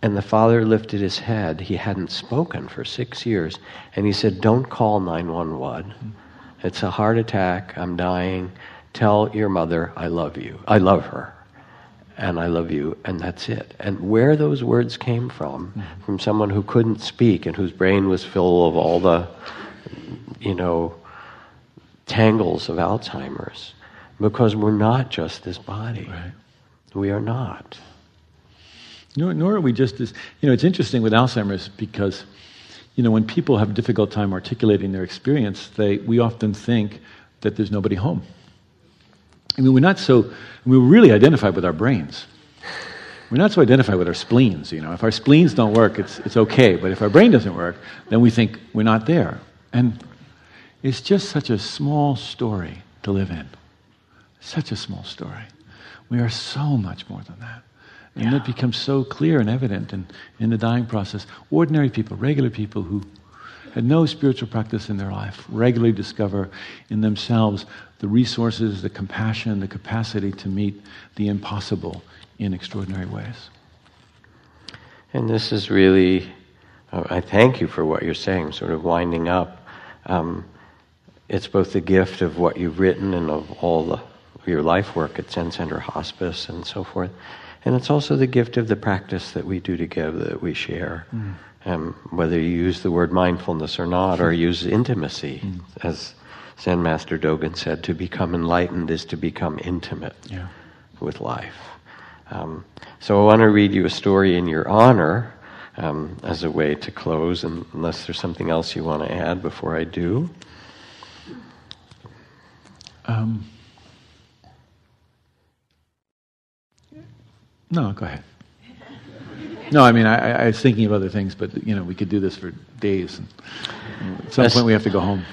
And the father lifted his head. He hadn't spoken for six years. And he said, Don't call 911. Mm. It's a heart attack. I'm dying. Tell your mother I love you. I love her. And I love you. And that's it. And where those words came from, mm-hmm. from someone who couldn't speak and whose brain was full of all the, you know, tangles of Alzheimer's. Because we're not just this body. Right. We are not. Nor, nor are we just as, you know, it's interesting with Alzheimer's because you know, when people have a difficult time articulating their experience, they, we often think that there's nobody home. I mean, we're not so, we really identify with our brains. We're not so identified with our spleens, you know. If our spleens don't work, it's, it's okay. But if our brain doesn't work, then we think we're not there. And it's just such a small story to live in. Such a small story. We are so much more than that. And Yeah. it becomes so clear and evident in, in the dying process. Ordinary people, regular people who had no spiritual practice in their life, regularly discover in themselves the resources, the compassion, the capacity to meet the impossible in extraordinary ways. And this is really, uh, I thank you for what you're saying, sort of winding up. Um, it's both the gift of what you've written and of all the, your life work at Zen Center Hospice and so forth. And it's also the gift of the practice that we do together, that we share. Um, whether you use the word mindfulness or not, or use intimacy, as Zen Master Dogen said, to become enlightened is to become intimate Yeah. with life. Um, so I want to read you a story in your honor um, as a way to close, and unless there's something else you want to add before I do. Um, no, go ahead. No, I mean, I, I- was thinking of other things, but you know, we could do this for days. And at some That's- point, we have to go home.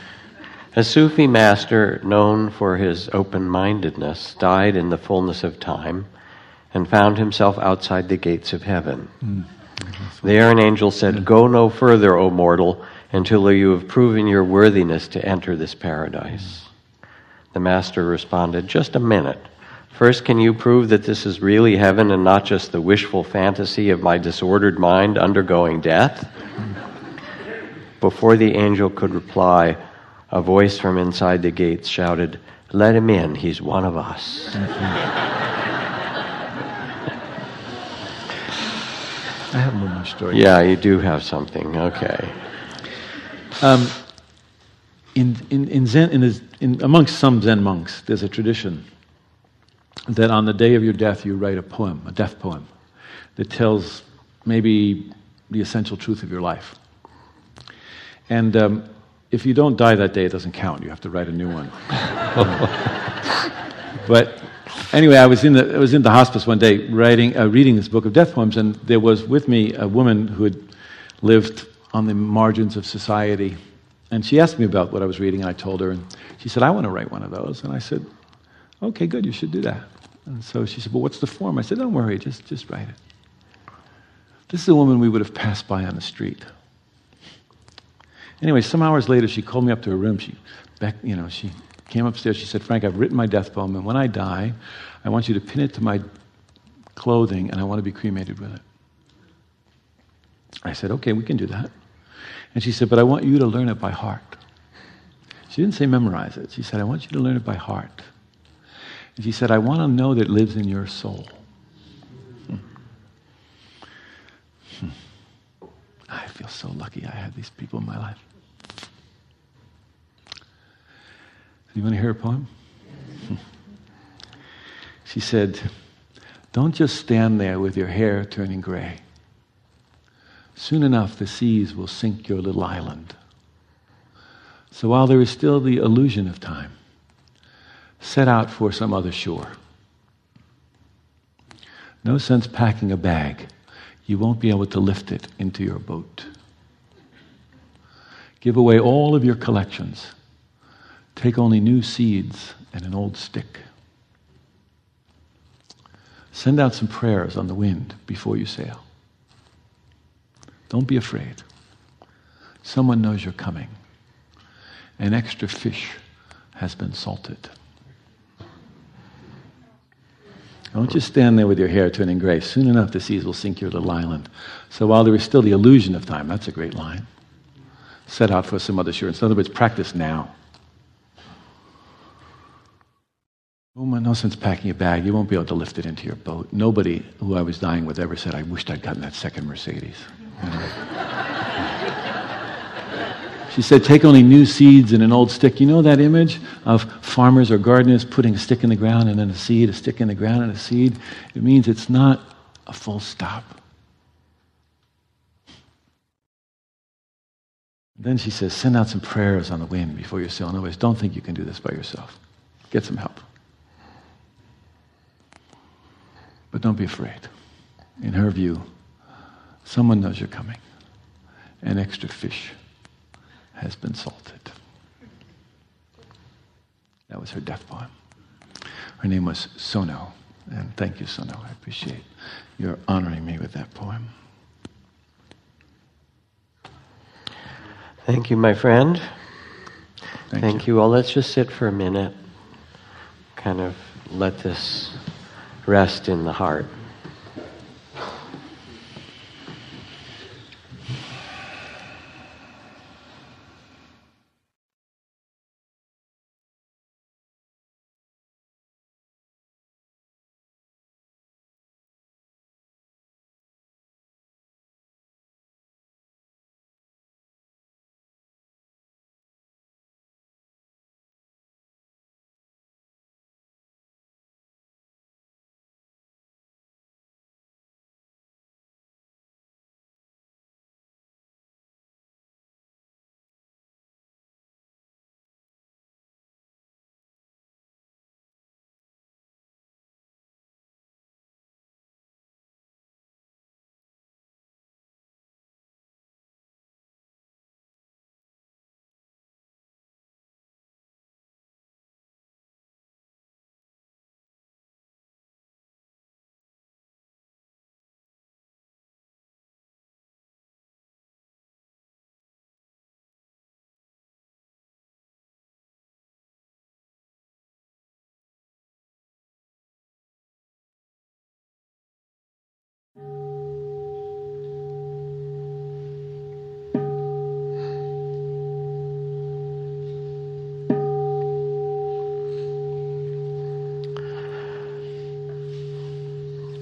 A Sufi master known for his open mindedness died in the fullness of time and found himself outside the gates of heaven. Mm. There, an angel said, Go no further, O mortal, until you have proven your worthiness to enter this paradise. The master responded, Just a minute. First, can you prove that this is really heaven and not just the wishful fantasy of my disordered mind undergoing death? Before the angel could reply, a voice from inside the gates shouted, Let him in, he's one of us. I have one more story. Yeah, you do have something. Okay. Um, in, in, in Zen, in, in, amongst some Zen monks, there's a tradition that on the day of your death, you write a poem, a death poem, that tells maybe the essential truth of your life. And um, if you don't die that day, it doesn't count. You have to write a new one. but anyway, I was in the, I was in the hospice one day writing, uh, reading this book of death poems, and there was with me a woman who had lived on the margins of society. And she asked me about what I was reading, and I told her, and she said, I want to write one of those. And I said, Okay, good, you should do that. And so she said, Well, what's the form? I said, Don't worry, just, just write it. This is a woman we would have passed by on the street. Anyway, some hours later, she called me up to her room. She, back, you know, she came upstairs. She said, "Frank, I've written my death poem, and when I die, I want you to pin it to my clothing, and I want to be cremated with it." I said, "Okay, we can do that." And she said, "But I want you to learn it by heart." She didn't say memorize it. She said, "I want you to learn it by heart." She said, "I want to know that lives in your soul." Hmm. Hmm. I feel so lucky I had these people in my life. You want to hear a poem? She said, Don't just stand there with your hair turning gray. Soon enough, the seas will sink your little island. So while there is still the illusion of time, set out for some other shore. No sense packing a bag. You won't be able to lift it into your boat. Give away all of your collections. Take only new seeds and an old stick. Send out some prayers on the wind before you sail. Don't be afraid. Someone knows you're coming. An extra fish has been salted. Don't just stand there with your hair turning gray. Soon enough, the seas will sink your little island. So while there is still the illusion of time, that's a great line. Set out for some other shore. In other words, practice now. Oh, my, no sense packing a bag. You won't be able to lift it into your boat. Nobody who I was dying with ever said, I wished I'd gotten that second Mercedes. She said, take only new seeds and an old stick. You know that image of farmers or gardeners putting a stick in the ground and then a seed, a stick in the ground and a seed? It means it's not a full stop. Then she says, send out some prayers on the wind before you sail. In other words, don't think you can do this by yourself. Get some help. But don't be afraid. In her view, someone knows you're coming. An extra fish has been salted. That was her death poem. Her name was Sono. And thank you, Sono. I appreciate your honoring me with that poem. Thank you, my friend. Thank, Thank you. Well, let's just sit for a minute. Kind of let this rest in the heart.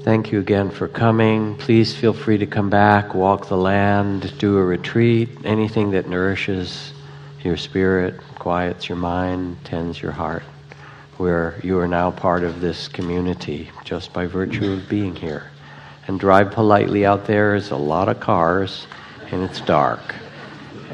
Thank you again for coming. Please feel free to come back, walk the land, do a retreat, anything that nourishes your spirit, quiets your mind, tends your heart, where you are now part of this community just by virtue of being here. And drive politely out there. There's a lot of cars and it's dark.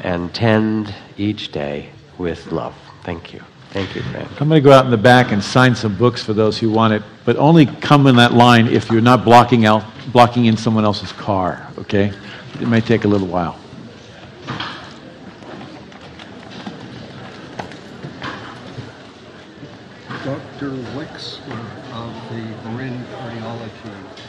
And tend each day with love. Thank you. Thank you, friend. I'm going to go out in the back and sign some books for those who want it, but only come in that line if you're not blocking out, blocking in someone else's car. Okay? It may take a little while. Dr. Wexler uh, of the Marin Cardiology